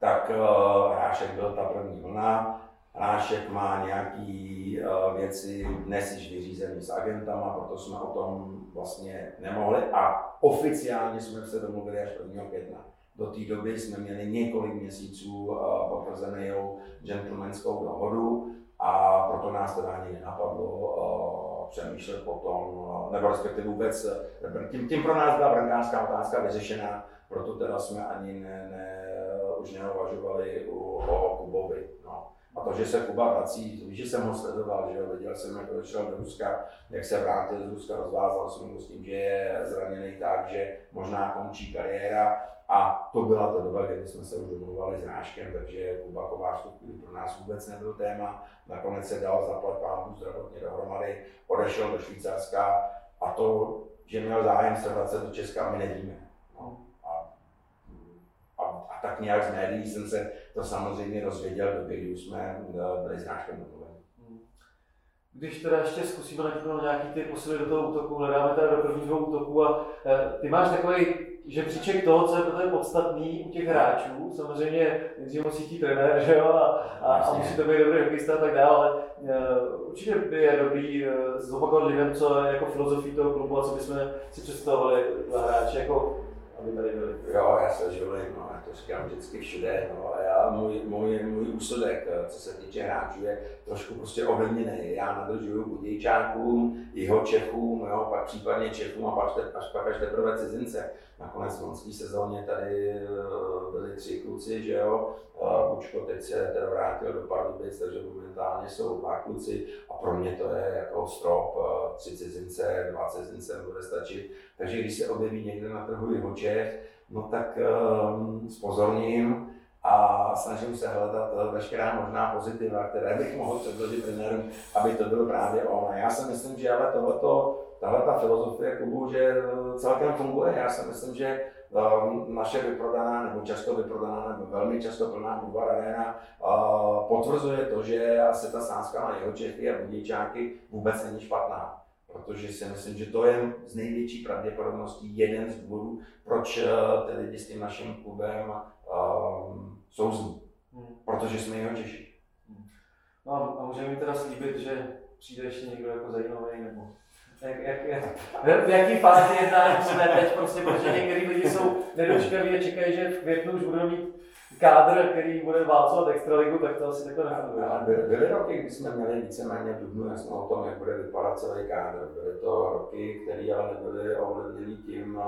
tak uh, Hrášek byl ta první vlna. Hrášek má nějaký uh, věci dnes již vyřízený s agentama, proto jsme o tom vlastně nemohli a oficiálně jsme se domluvili až 1. května. Do té doby jsme měli několik měsíců uh, potvrzenou gentlemanskou dohodu a proto nás teda ani nenapadlo přemýšlet potom, uh, nebo respektive vůbec, tím, tím pro nás byla brankářská otázka vyřešená, proto teda jsme ani ne, ne už neuvažovali u, o Kubovi. No. A to, že se Kuba vrací, víš, že jsem ho sledoval, že viděl jsem, jak odešel do Ruska, jak se vrátil z Ruska, rozvázal jsem s tím, že je zraněný tak, že možná končí kariéra. A to byla ta doba, kdy jsme se už domluvali s Náškem, takže Kuba Kovář pro nás vůbec nebyl téma. Nakonec se dal zaplat pánu zdravotně dohromady, odešel do Švýcarska a to, že měl zájem se vracet do Česka, my nevíme. No tak nějak z médií jsem se to samozřejmě rozvěděl do kdy jsme eh, byli s Náškem domluveni. Hmm. Když teda ještě zkusíme na nějaký ty posily do toho útoku, hledáme teda do prvních dvou útoků a e, ty máš takový žebříček toho, co je pro podstatný u těch hráčů. Samozřejmě nejdřív musí tí trenér, že jo, a, a, a musí to být dobrý hokejista a tak dále, ale e, určitě by je dobrý e, zopakovat lidem, co je jako filozofii toho klubu a co bychom si představovali za hráče. Jako aby tady byli. Jo, já se živím, no, já to říkám vždycky všude, no, a já, můj, můj, můj úsudek, eh, co se týče hráčů, je trošku prostě ovlivněný. Já nadržuju Budějčákům, jeho Čechům, jo, pak případně Čechům a pak, až pak až teprve cizince. Nakonec v loňské sezóně tady eh, byli tři kluci, že jo, Bučko teď se teda vrátil do Pardubic, takže momentálně jsou dva kluci a pro mě to je jako strop, eh, tři cizince, dva cizince bude stačit. Takže když se objeví někde na trhu jeho Čech, no tak um, spozorním a snažím se hledat eh, veškerá možná pozitiva, které bych mohl předložit trenérům, aby to bylo právě ono. Já si myslím, že ale tohleto, tahle ta filozofie klubu, že celkem funguje. Já si myslím, že naše vyprodaná, nebo často vyprodaná, nebo velmi často plná Budvar Arena potvrzuje to, že asi ta sázka na jeho Čechy a Budějčáky vůbec není špatná protože si myslím, že to je z největší pravděpodobností jeden z důvodů, proč uh, ty lidi s tím naším klubem um, souzní. Hmm. Protože jsme jeho Češi. Hmm. No a můžeme mi teda slíbit, že přijde ještě někdo jako zajímavý, nebo jak, jak, jak, v jaký fázi jednání jsme teď, prostě, protože některý lidi jsou nedočkaví a čekají, že v květnu už budou mít kádr, který bude válcovat extraligu, tak to asi takhle nefunguje. Byly, roky, kdy jsme měli víceméně Dubnu jasno o tom, jak bude vypadat celý kádr. Byly to roky, které ale nebyly ovlivněny tím,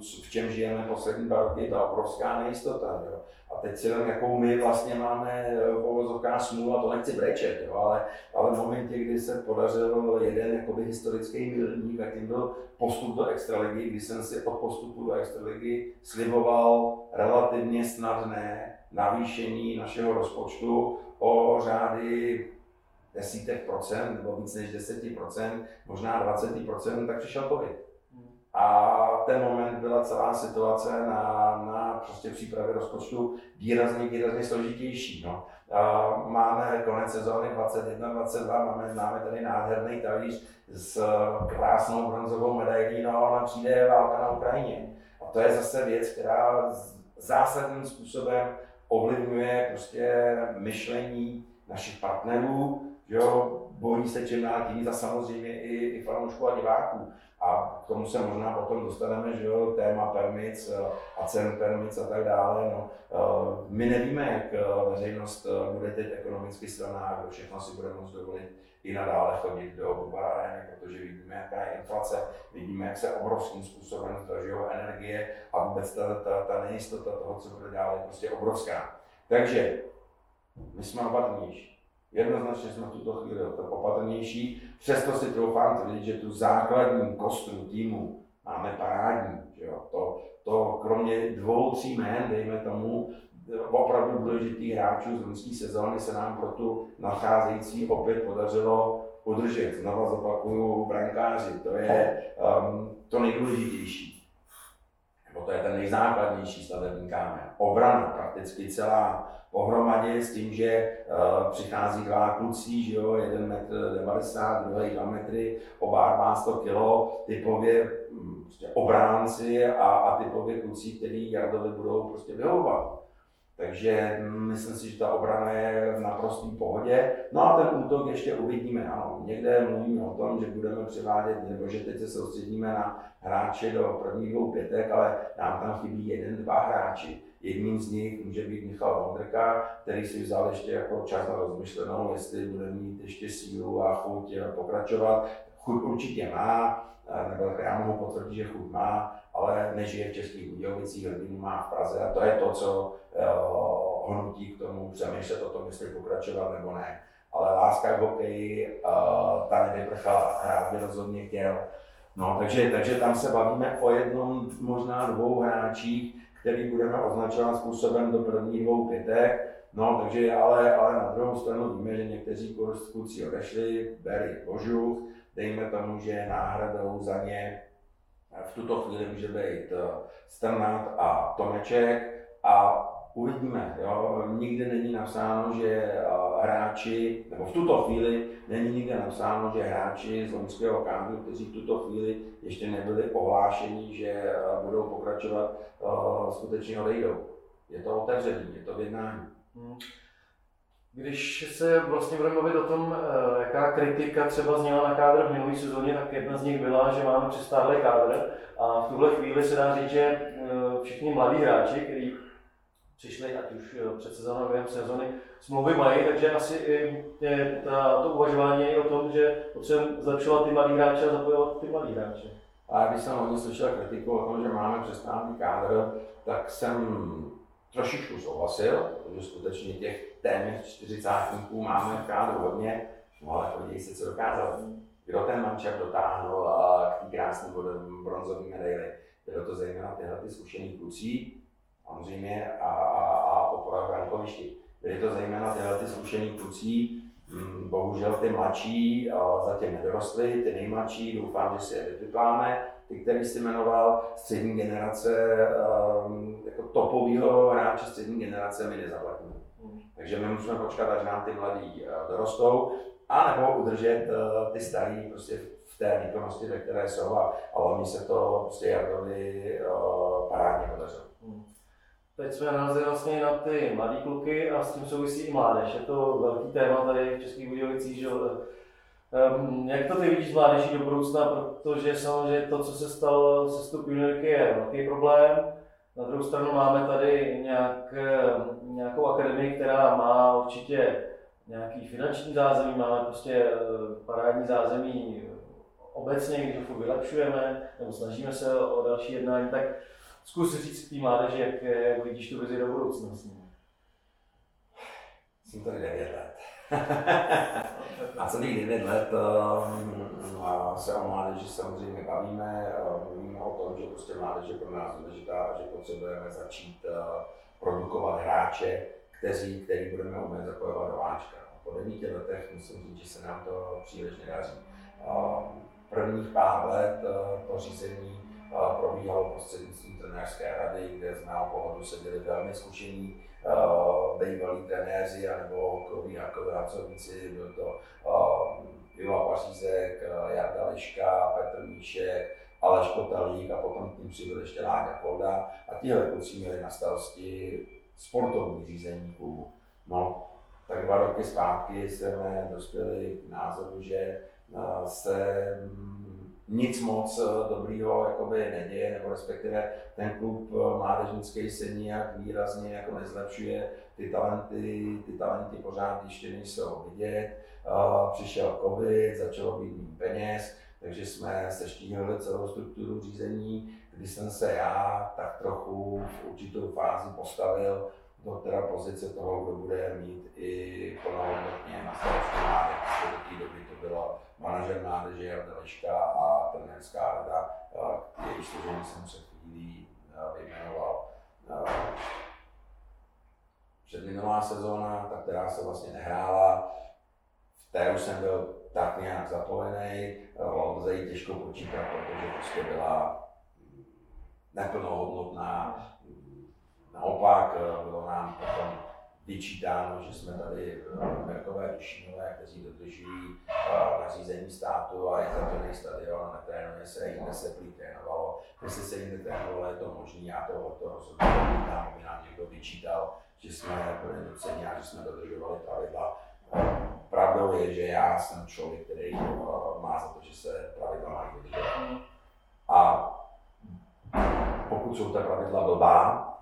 v čem žijeme poslední dva roky, ta obrovská nejistota. Jo. A teď si vím, jakou my vlastně máme povozovká smůlu, a to nechci brečet, jo, ale, ale v momentě, kdy se podařil jeden jakoby historický milník, tak byl postup do extraligy, kdy jsem si od postupu do extraligy sliboval relativně snadné navýšení našeho rozpočtu o řády desítek procent, nebo víc než deseti procent, možná 20 procent, tak přišel covid. A ten moment byla celá situace na, na prostě přípravě rozpočtu výrazně, výrazně složitější. No. A máme konec sezóny 21-22, máme, máme tady nádherný talíř s krásnou bronzovou medailí, no a přijde válka na Ukrajině. A to je zase věc, která zásadním způsobem ovlivňuje prostě myšlení našich partnerů, jo, bojí se čím dál tím a samozřejmě i, i fanoušků a diváků. A k tomu se možná potom dostaneme, že jo, téma permic eh, a cen permic a tak dále. No, eh, my nevíme, jak eh, veřejnost bude teď ekonomicky straná, kdo všechno si bude moct dovolit i nadále chodit do bubaráren, protože vidíme, jaká je inflace, vidíme, jak se obrovským způsobem zdražují energie a vůbec ta, ta, ta nejistota toho, co bude dále, je prostě obrovská. Takže my jsme opatrnější. Jednoznačně jsme v tuto chvíli opatrnější, přesto si troufám tvrdit, že tu základní kostru týmu máme parádní. Že jo? To, to kromě dvou, tří jmén, dejme tomu, opravdu důležitých hráčů z loňské sezóny se nám pro tu nacházející opět podařilo udržet. Znova zopakuju brankáři, to je um, to nejdůležitější to je ten nejzákladnější stavební kámen. Obrana prakticky celá pohromadě s tím, že uh, přichází dva kluci, že jo, jeden metr 90, druhý 2 metry, oba má 100 kg, typově hm, prostě obránci a, a typově kluci, který Jardovi budou prostě vyhovovat. Takže myslím si, že ta obrana je v naprostý pohodě. No a ten útok ještě uvidíme. Ano, někde mluvíme o tom, že budeme převádět, nebo že teď se soustředíme na hráče do prvních dvou pětek, ale nám tam chybí jeden, dva hráči. Jedním z nich může být Michal Vondrka, který si vzal ještě jako čas na rozmyšlenou, jestli bude mít ještě sílu a chuť pokračovat. Chuť určitě má, nebo já mohu potvrdit, že chuť má, ale nežije v Českých Budějovicích, rodinu má v Praze a to je to, co uh, ho nutí k tomu přemýšlet o tom, jestli pokračovat nebo ne. Ale láska k hokeji, uh, ta nevyprchala, hrát by rozhodně chtěl. No, takže, takže tam se bavíme o jednom, možná dvou hráčích, který budeme označovat způsobem do prvních dvou pětek. No, takže ale, ale na druhou stranu víme, že někteří kluci odešli, Berry Božuch, dejme tomu, že náhradou za ně v tuto chvíli může být eh, Strnat a Tomeček a uvidíme. Jo. Nikdy není napsáno, že eh, hráči, nebo v tuto chvíli není nikde napsáno, že hráči z loňského kádru, kteří v tuto chvíli ještě nebyli ohlášeni, že eh, budou pokračovat, skutečně odejdou. Je to otevřený, je to v jednání. Hmm. Když se vlastně budeme mluvit o tom, eh, jaká kritika třeba zněla na kádr v minulé sezóně, tak jedna z nich byla, že máme přestárlý kádr a v tuhle chvíli se dá říct, že eh, všichni mladí hráči, kteří přišli ať už eh, před sezónou během sezóny, smlouvy mají, takže asi i ta, to uvažování je o tom, že potřebujeme zlepšovat ty mladí hráče a zapojovat ty mladí hráče. A když jsem hodně slyšel kritiku o tom, že máme přestávný kádr, tak jsem trošičku souhlasil, protože skutečně těch téměř čtyřicátníků máme v kádru hodně, no ale podívej se, co dokázal. Kdo ten manček dotáhl k té krásné bronzové medaili. Bylo to zejména tyhle ty zkušený kluci, samozřejmě, a, a, a opora v brankovišti. Byly to zejména tyhle ty zkušený kluci, mm, bohužel ty mladší zatím nedorostly, ty nejmladší, doufám, že si je vypláme, ty, který jsi jmenoval, střední generace, um, jako topovýho hráče střední generace my nezaplatíme. Hmm. Takže my musíme počkat, až nám ty mladí uh, dorostou, anebo udržet uh, ty starý prostě v té výkonnosti, ve které jsou a, a se to prostě Jardovi uh, parádně podařilo. Hmm. Teď jsme narazili vlastně na ty mladé kluky a s tím souvisí i mládež. Je to velký téma tady v Českých Budějovicích, že um, jak to ty vidíš mládeží do budoucna, protože samozřejmě to, co se stalo se stup juniorky, je velký problém. Na druhou stranu máme tady nějak, nějakou akademii, která má určitě nějaký finanční zázemí, máme prostě eh, parádní zázemí obecně, když ho vylepšujeme, nebo snažíme se o další jednání, tak Zkus říct té mládeži, jak, jak vidíš tu vizi do budoucnosti. Jsem tady 9 let. A celých 9 let se o mládeži samozřejmě bavíme. Mluvíme o tom, že prostě mládež je pro nás důležitá že potřebujeme začít uh, produkovat hráče, kteří, který budeme umět zapojovat do Ačka. Po devíti letech musím říct, že se nám to příliš nedaří. Prvních pár let uh, to řízení probíhalo prostřednictvím trenérské rady, kde z mého pohledu seděli velmi zkušení uh, bývalí trenéři anebo hokejoví jako pracovníci, byl to uh, Iva Pařízek, uh, Jarda Liška, Petr Míšek, Aleš Kotalík a potom tím přibyl ještě Láďa Kolda a tihle kluci měli na starosti sportovní řízení klubu. No, tak dva roky zpátky jsme dospěli k názoru, že se nic moc eh, dobrýho jakoby neděje, nebo respektive ten klub eh, mládežnický se nijak výrazně jako nezlepšuje, ty talenty, ty talenty pořád ještě nejsou vidět, přišel covid, začalo být méně peněz, takže jsme se štíhli celou strukturu řízení, kdy jsem se já tak trochu v určitou fázi postavil do teda pozice toho, kdo bude mít i plnohodnotně na starosti mládež. Do té doby to bylo manažer mládeže Jarda a trenérská rada, jejíž složení jsem před chvílí vyjmenoval. Předminulá sezóna, ta která se vlastně nehrála, v té už jsem byl tak nějak zapojený, lze ji těžko počítat, protože prostě byla neplnohodnotná. Naopak bylo nám potom vyčítáno, že jsme tady Merkové Dušinové, kteří dodržují nařízení státu a je zavřený stadion a netrénuje se, jinde se prý trénovalo. Jestli se jinde trénovalo, je to možné, já to, to rozhodně odmítám, aby nám někdo vyčítal, že jsme byli nuceni a že jsme dodržovali pravidla. Pravdou je, že já jsem člověk, který má za to, že se pravidla mají dodržovat. A pokud jsou ta pravidla blbá,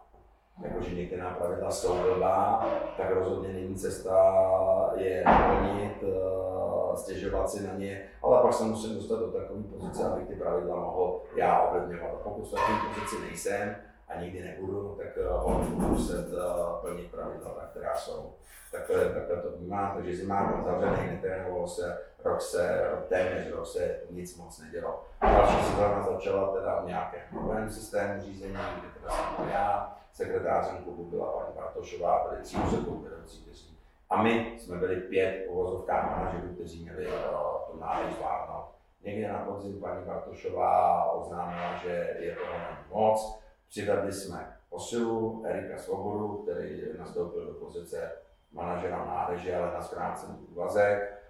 jakože některá pravidla jsou blbá, tak rozhodně není cesta je plnit, eh, stěžovat si na ně, ale pak se musím dostat do takové pozice, abych ty pravidla mohl já ovlivňovat. Pokud v takové pozici nejsem a nikdy nebudu, tak uh, budu muset uh, plnit pravidla, která jsou. Tak to, takhle to vnímám, takže zima byl zavřený, netrénovalo se, rok se, téměř rok se nic moc nedělo. Další sezóna začala teda v nějakém novém systému řízení, kde teda jsem já, sekretářem klubu byla paní Bartošová, byli tři úseků vedoucí, kteří. A my jsme byli pět uvozovkách manažerů, kteří měli uh, tu nálež zvládnout. Někde na podzim paní Bartošová oznámila, že je toho moc. Přivedli jsme posilu Erika Svobodu, který nastoupil do pozice manažera mládeže, ale na zkrácený úvazek.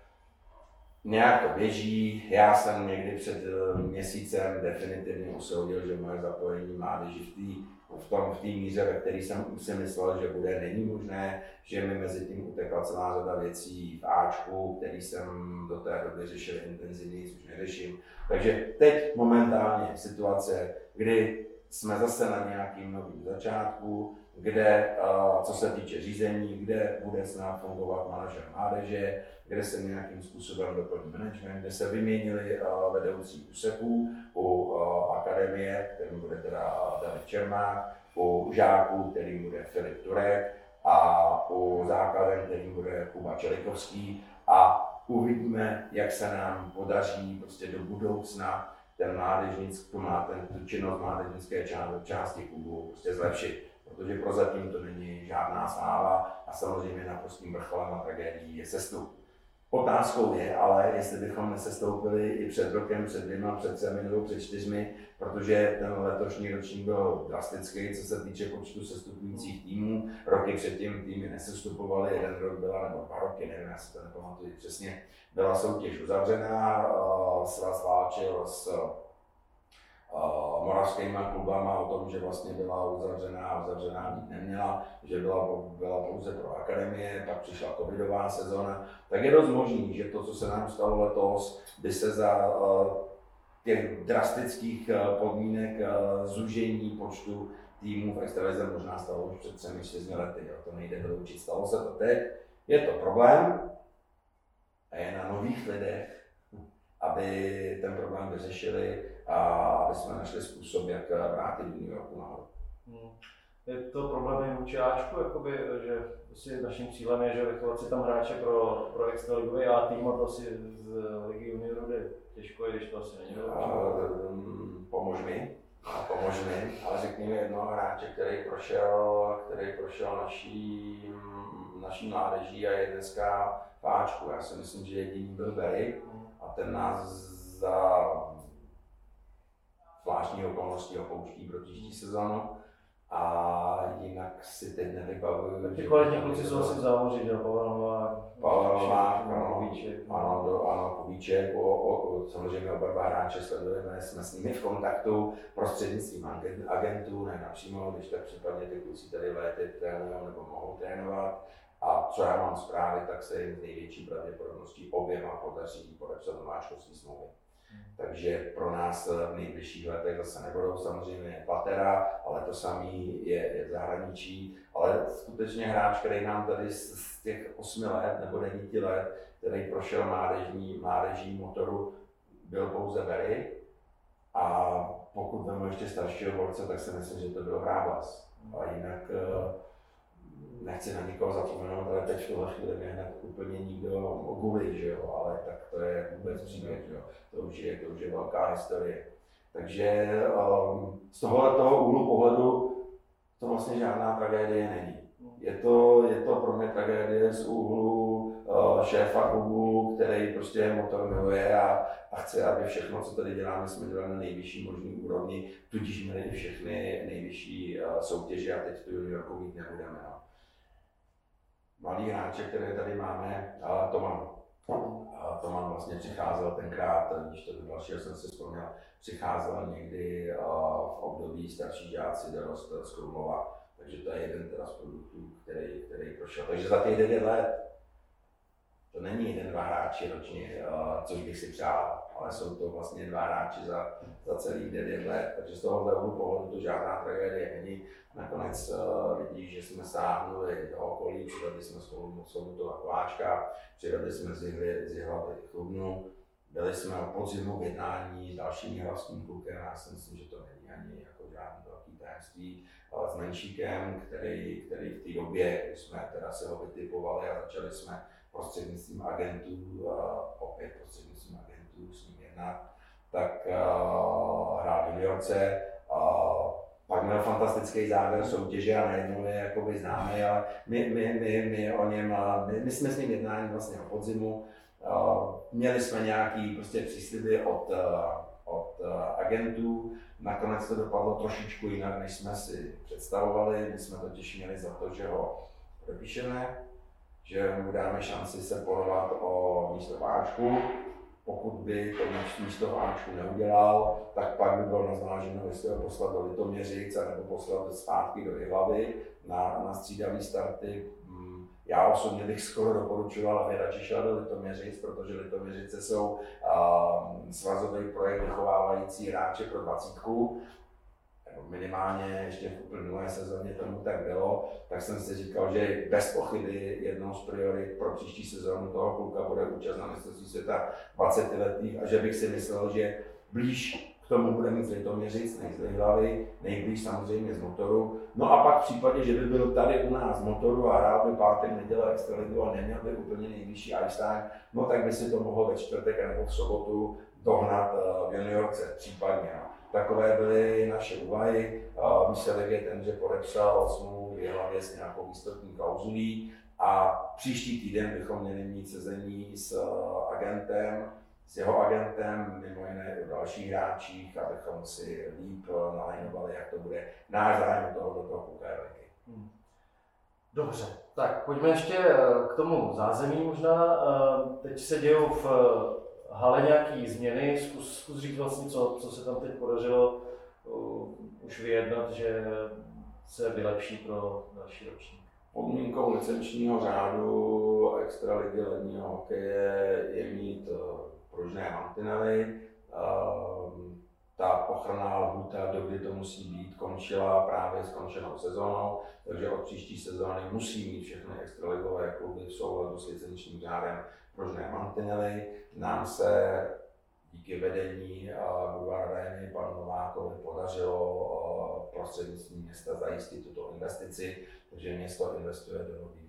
nějak to běží. Já jsem někdy před eh, měsícem definitivně usoudil, že moje zapojení mládeži v té v tom v té míře, ve které jsem si myslel, že bude, není možné, že mi mezi tím utekla celá řada věcí v Ačku, který jsem do té doby řešil intenzivně, což neřeším. Takže teď momentálně situace, kdy jsme zase na nějakým novým začátku, kde, co se týče řízení, kde bude snad fungovat manažer mládeže, kde se nějakým způsobem doplní management, kde se vyměnili vedoucí úseků u akademie, kterým bude teda David Čermák, u žáků, kterým bude Filip Turek a u základem, kterým bude Kuba Čelikovský. A uvidíme, jak se nám podaří prostě do budoucna ten mládežnic, tu, má, ten, tu činnost mládežnické části klubu prostě zlepšit. Protože prozatím to není žádná sláva a samozřejmě naprostým vrcholem a tragédií je sestup. Otázkou je ale, jestli bychom nesestoupili i před rokem, před dvěma, před třemi nebo před čtyřmi, protože ten letošní ročník byl drastický, co se týče počtu sestupujících týmů. Roky předtím týmy nesestupovaly, jeden rok byla, nebo dva roky, nevím, já si to nepamatuji přesně, byla soutěž uzavřená, svaz váčil s moravskými klubama o tom, že vlastně byla uzavřená, uzavřená být neměla, že byla, byla pouze pro akademie, pak přišla covidová sezona, tak je dost možný, že to, co se nám stalo letos, by se za těch drastických podmínek zužení počtu týmů v extralize možná stalo už před třemi, čtyřmi lety. Jo. To nejde vyloučit. Stalo se to teď. Je to problém a je na nových lidech, aby ten problém vyřešili a aby jsme našli způsob, jak vrátit New Yorku nahoru. Hmm. Je to problém i vůči Ačku, jakoby, že prostě naším cílem je, že vychovat si tam hráče pro, pro extraligový A tým a to si z ligy juniorů jde těžko, když to asi není um, Pomož mi, pomož mi, ale řekni mi jednoho hráče, který prošel, který prošel naší, naší mládeží a je dneska v Ačku. Já si myslím, že jediný byl Berry a ten nás za zvláštní okolnosti opouští pro příští sezónu. A jinak si teď nevybavuju. Ty kvalitní kluci jsou asi v zámoří, že Pavalová, Pavalová, ano, Kubíček. Ano, ano, Kubíček, o, o, samozřejmě oba dva hráče sledujeme, jsme s nimi v kontaktu prostřednictvím agentů, ne napřímo, když tak případně ty kluci tady v létě trénují nebo mohou trénovat. A co já mám zprávy, tak se jim největší pravděpodobností oběma podaří podepsat nováčkovský smlouvy. Takže pro nás v nejbližších letech zase nebudou samozřejmě Patera, ale to samý je, je v zahraničí. Ale skutečně hráč, který nám tady z, z těch 8 let nebo 9 let, který prošel mládežní, mládežní motoru, byl pouze Berry. A pokud vezmu ještě staršího borce, tak si myslím, že to byl Hrábas. A jinak eh, nechci na nikoho zapomenout, ale teď v tuhle chvíli mě hned úplně nikdo ogulí, že jo, ale tak to je vůbec příběh, že jo, to už je, to už je velká historie. Takže um, z tohohle toho úhlu pohledu to vlastně žádná tragédie není. Je to, je to pro mě tragédie z úhlu uh, šéfa klubu, který prostě motor miluje a, a chce, aby všechno, co tady děláme, jsme dělali na nejvyšší možný úrovni, tudíž měli všechny nejvyšší uh, soutěže a teď tu juniorku mít nebudeme. No mladý hráče, které tady máme, ale Toman. A Toman vlastně přicházel tenkrát, když to dalšího jsem si vzpomněl, přicházel někdy v období starší žáci dorost z Krumlova. Takže to je jeden teda z produktů, který, který prošel. Takže za těch 9 let to není jeden, dva hráči ročně, což bych si přál, ale jsou to vlastně dva hráči za, za celých 9 let. Takže z tohohle úhlu pohledu to žádná tragédie není. Nakonec uh, vidí, že jsme sáhnuli do okolí, přivedli jsme spolu toho Kováčka, přivedli jsme z Jihlavy Chlubnu, byli jsme o podzimu v jednání s dalším hlavským klukem, já si myslím, že to není ani jako žádný velký tajemství, ale s Menšíkem, který, který v té době, jsme teda se ho vytipovali a začali jsme prostřednictvím agentů, opět prostřednictvím agentů s ním jednat, tak uh, hrál v juniorce, uh, pak měl fantastický závěr soutěže a najednou je jakoby známý, ale my, my, my, my o něm, my, my jsme s ním jednání vlastně o podzimu, uh, měli jsme nějaký prostě přísliby od, od agentů, nakonec to dopadlo trošičku jinak, než jsme si představovali, my jsme totiž měli za to, že ho podepíšeme, že mu dáme šanci se porovat o místo váčku. Pokud by to místo váčku neudělal, tak pak by bylo nazváženo, jestli ho poslat do Litoměřic nebo poslat zpátky do Jihlavy na, na střídavý starty. Mm, já osobně bych skoro doporučoval, aby radši šel do Litoměřic, protože Litoměřice jsou uh, svazový projekt vychovávající hráče pro dvacítku minimálně ještě v uplynulé sezóně tomu tak bylo, tak jsem si říkal, že bez pochyby jednou z priorit pro příští sezónu toho kluka bude účast na mistrovství světa 20 letých a že bych si myslel, že blíž k tomu bude mít Litoměřic, než z hlavy, nejblíž samozřejmě z motoru. No a pak v případě, že by byl tady u nás motoru a hrál by pátek, neděle extraligu a neměl by úplně nejvyšší Einstein, no tak by si to mohl ve čtvrtek nebo v sobotu dohnat eh, v juniorce případně. Takové byly naše úvahy. Výsledek je ten, že podepsal smlouvu v hlavě s nějakou výstupní klauzulí a příští týden bychom měli mít sezení s eh, agentem, s jeho agentem, mimo jiné o dalších hráčích, abychom si líp eh, nalajnovali, jak to bude náš zájem toho do toho ligy. Hmm. Dobře, tak pojďme ještě eh, k tomu zázemí možná. Teď se dějou v hale nějaký změny, zkus, zkus říct vlastně, co, co se tam teď podařilo uh, už vyjednat, že se vylepší pro další ročník. Podmínkou licenčního řádu extraligy ledního hokeje je mít uh, pružné mantinely. Uh, ta ochranná lhůta, do kdy to musí být, končila právě skončenou sezónou, takže od příští sezóny musí mít všechny extraligové kluby v souladu s licenčním řádem pružné mantinely. Nám se díky vedení Bulvar Areny panu Novákovi podařilo prostřednictvím města zajistit tuto investici, takže město investuje do nových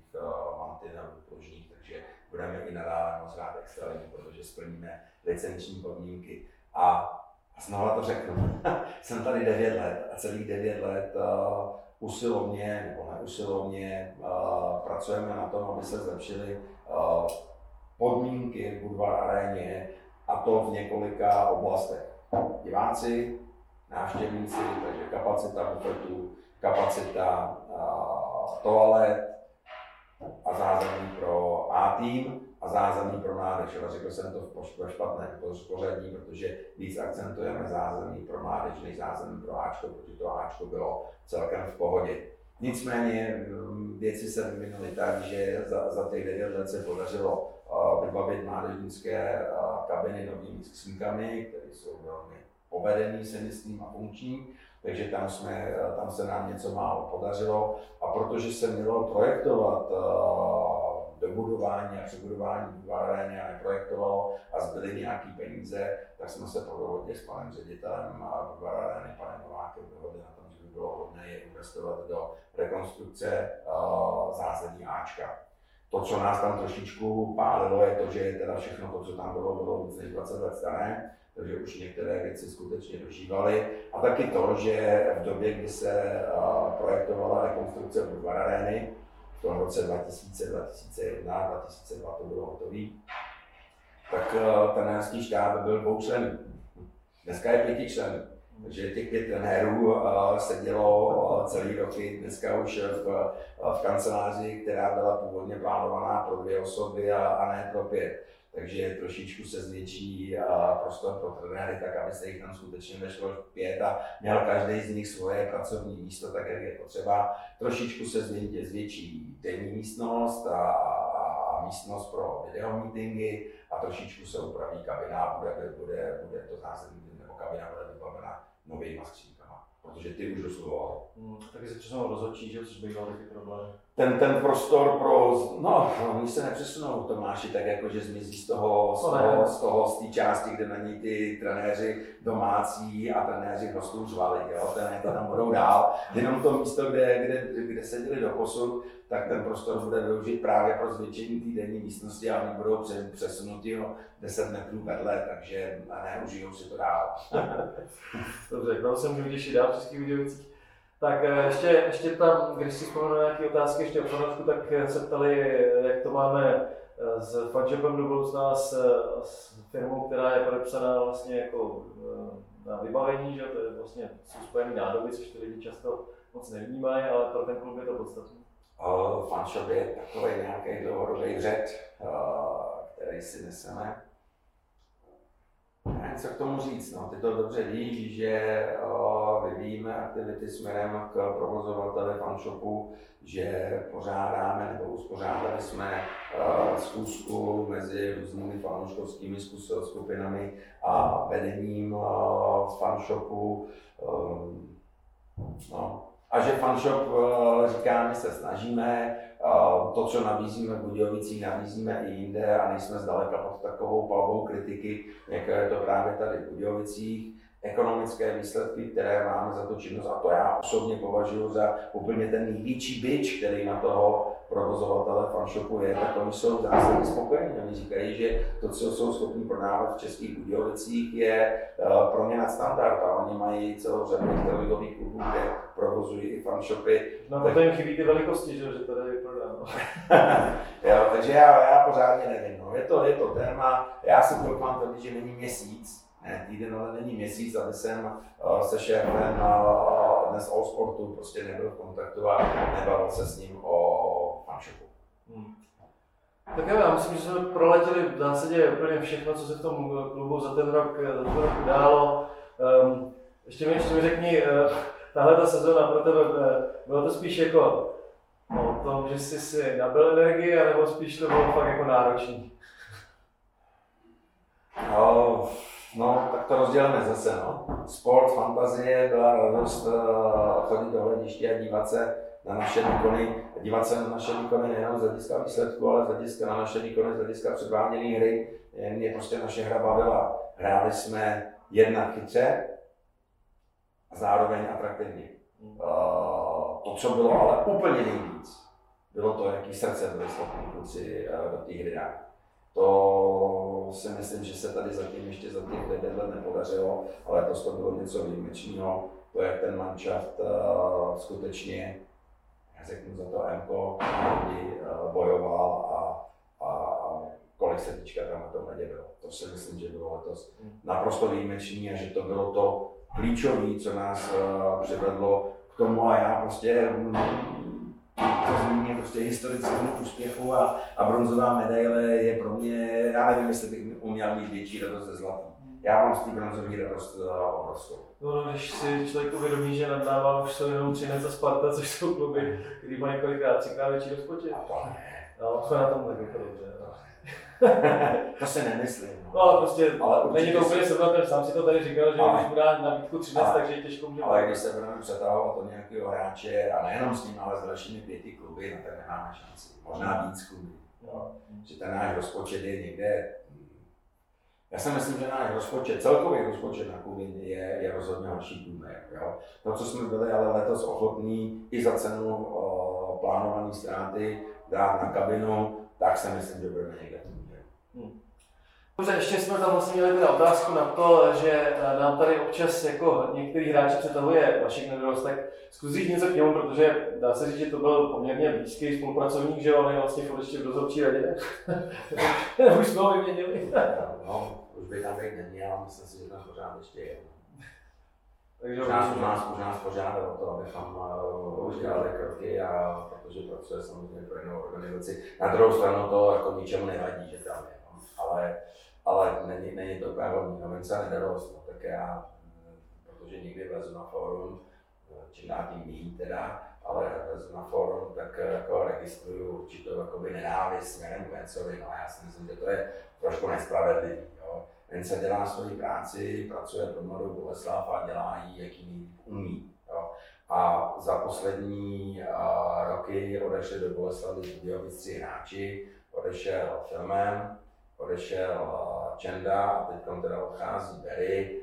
mantinelů pružných, takže budeme i nadále moc rád extraligu, protože splníme licenční podmínky. A znova to řeknu, (laughs) jsem tady 9 let a celých 9 let uh, usilovně nebo neusilovně uh, pracujeme na tom, aby se zlepšily uh, podmínky v Budvar aréně a to v několika oblastech. Diváci, návštěvníci, takže kapacita bufetu, kapacita uh, toalet a zázemí pro A tým zázemí pro mládež. Ale řekl jsem to v špatném pořadí, protože víc akcentujeme zázemí pro mládež než zázemí pro Ačko, protože to Ačko bylo celkem v pohodě. Nicméně mm, věci se vyvinuly tak, že za, za těch 9 let se podařilo vybavit mládežnické kabiny novými skřínkami, které jsou velmi povedený, se myslím, a funkční. Takže tam, jsme, tam se nám něco málo podařilo. A protože se mělo projektovat dobudování a přebudování vývaréně a neprojektovalo a zbyly nějaké peníze, tak jsme se po dohodě s panem ředitelem a panem Novákem, dohodli na tom, že by bylo hodné je investovat do rekonstrukce zázemí Ačka. To, co nás tam trošičku pálilo, je to, že teda všechno to, co tam bylo, bylo víc než 20 let staré, takže už některé věci skutečně dožívaly. A taky to, že v době, kdy se projektovala rekonstrukce Budvar Areny, v tom roce 2000, 2001, 2002 to bylo hotové, tak ten štáb byl dvoučlenný. Dneska je pětičlenný. Takže těch pět trenérů sedělo celý roky, dneska už v, v kanceláři, která byla původně plánovaná pro dvě osoby a, a ne pro pět. Takže trošičku se zvětší prostor pro trenéry, tak aby se jich tam skutečně vešlo pět a měl každý z nich svoje pracovní místo, tak jak je potřeba. Trošičku se zvětší denní místnost a, a místnost pro videomeetingy a trošičku se upraví kabina, bude, bude, bude to zázemí nebo kabina bude vybavena novými skřínkama, protože ty už dosluhoval. Hmm, taky se přesunul rozhodčí, že což býval taky problém. Ten, ten prostor pro, no, oni se nepřesunou, Tomáši, tak jako, že zmizí z toho, z toho, z toho, z té části, kde na ní ty trenéři domácí a trenéři hostů zvali, jo, ten, to tam budou dál, jenom to místo, kde, kde, kde seděli do posud, tak ten prostor bude využít právě pro zvětšení té denní místnosti a oni budou přesunuti o 10 metrů vedle, takže neužijou si to dál. (laughs) Dobře, se můžeme těšit dál v českých videovicích. Tak eh, ještě, ještě tam, když si vzpomenu nějaké otázky ještě o fanoušku, tak eh, se ptali, jak to máme eh, s fanshopem do budoucna, s, s firmou, která je podepsaná vlastně jako na vybavení, že to je vlastně jsou spojené nádoby, což ty lidi často moc nevnímají, ale pro ten klub je to podstatné. fanshop je takový nějaký dlouhodobý hřet, který si neseme. Co k tomu říct. No. Ty to dobře víš, že vyvíjíme aktivity směrem k provozovateli fanshopu, že pořádáme nebo uspořádali jsme schůzku mezi různými fanouškovskými skupinami a vedením fanshopu. No, a že fanshop, říká, my se snažíme, to, co nabízíme v Budějovicích, nabízíme i jinde a nejsme zdaleka pod takovou palbou kritiky, jako je to právě tady v Budějovicích ekonomické výsledky, které máme za tu činnost, a to já osobně považuji za úplně ten největší byč, který na toho provozovatele fanshopu je, tak oni jsou zásadně spokojení. Oni říkají, že to, co jsou schopni prodávat v Českých Budějovicích, je uh, pro ně nadstandard a oni mají celou řadu ligových klubů, kde provozují i fanshopy. No, tak... to jim chybí ty velikosti, že, že to tady prodám. (laughs) jo, takže já, já pořádně nevím. No. Je, to, je to téma, já si doufám tvrdit, že není měsíc, ne týden, ale není měsíc, aby jsem uh, se šéfem uh, dnes All Sportu prostě nebyl v kontaktu a nebavil se s ním o fanshopu. Hmm. Tak jo, já myslím, že jsme proletěli v zásadě úplně všechno, co se v tom klubu za ten rok, za ten rok událo. Um, ještě mi, ještě mi řekni, uh, tahle ta sezóna pro tebe, bylo to spíš jako o tom, že jsi si nabil energii, anebo spíš to bylo fakt jako náročný? No, No, tak to rozdělíme zase, no. Sport, fantazie, byla radost uh, chodit do hlediště a dívat se na naše výkony, dívat se na naše výkony nejenom z hlediska výsledku, ale z hlediska na naše výkony, z hlediska předváděné hry. Mě prostě naše hra bavila. Hráli jsme jednak chytře zároveň atraktivně. Uh, to, co bylo ale úplně nejvíc, bylo to, jaký srdce byli schopni kluci uh, do té hry dát. To si myslím, že se tady zatím ještě za těch 9 let nepodařilo, ale to bylo něco výjimečného. To, jak ten manšaft uh, skutečně, já řeknu za to Mko, uh, bojoval a, a kolik se týčka tam na tom bylo. To si myslím, že bylo letos naprosto výjimečné a že to bylo to klíčové, co nás uh, přivedlo k tomu a já prostě to zmíně prostě historického úspěchu a, a bronzová medaile je pro mě, já nevím, jestli bych uměl mít větší radost ze zlata. Já mám z té bronzové radost uh, obrovskou. No, no, když si člověk uvědomí, že nad náma už jsou jenom Třinec a Sparta, což jsou kluby, který mají kolikrát třikrát větší rozpočet. A to ne. No, jsme na tom tak dobře. No. to se nemyslím. No, ale prostě ale není to úplně srovnatelné. Sám si to tady říkal, že ale, když mu dá nabídku 13, takže je těžko může. Ale když se budeme přetahovat od nějakého hráče, a nejenom s ním, ale s dalšími pěti kluby, na ten nemáme šanci. Možná víc klubů. No. Že ten náš rozpočet je někde já si myslím, že náš rozpočet, celkový rozpočet na kluby je, je rozhodně horší průměr. Jo. To, co jsme byli ale letos ochotní i za cenu o, plánované ztráty dát na kabinu, tak si myslím, že budeme někde hmm. Dobře, ještě jsme tam vlastně měli teda otázku na to, že eh, nám tady občas jako některý hráči přetahuje Vašek Nedorost, tak zkusíš něco k němu, protože dá se říct, že to byl poměrně blízký spolupracovník, že on je vlastně furt ještě v dozorčí radě. (laughs) už jsme ho vyměnili. no, už by tam být neměl, myslím si, že tam pořád ještě je. Takže už nás, nás, už nás požádal o to, abychom uh, udělali kroky, a, protože pracuje samozřejmě pro jinou organizaci. Na druhou stranu to jako ničemu nevadí, že tam je, no. ale, ale není, není to úplně hodný. No, se nedarost, no, tak já, protože někdy vlezu na fórum, čím dál tím teda, ale vlezu na fórum, tak jako registruju určitou jakoby nenávist směrem k Vencovi, no já si myslím, že to je trošku nespravedlivý. Jo. Vence dělá svoji práci, pracuje pro mladou Boleslav a dělá ji, jaký umí. Jo. A za poslední uh, roky odešli do Boleslavy Budějovic tři hráči, odešel Filmem, odešel Čenda a teď teda odchází Berry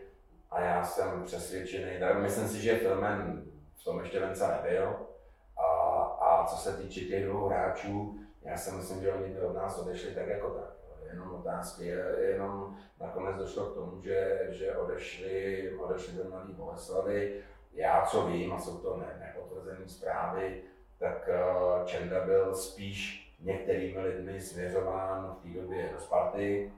a já jsem přesvědčený, tak myslím si, že Filmen v tom ještě Venca nebyl. A, a co se týče těch dvou hráčů, já si myslím, že oni by od nás odešli tak jako tak jenom otázky, jenom nakonec došlo k tomu, že, že odešli, odešli do Mladé Boleslavy. Já co vím, a jsou to ne, nepotvrzené zprávy, tak uh, Čenda byl spíš některými lidmi směřován v té době do Sparty.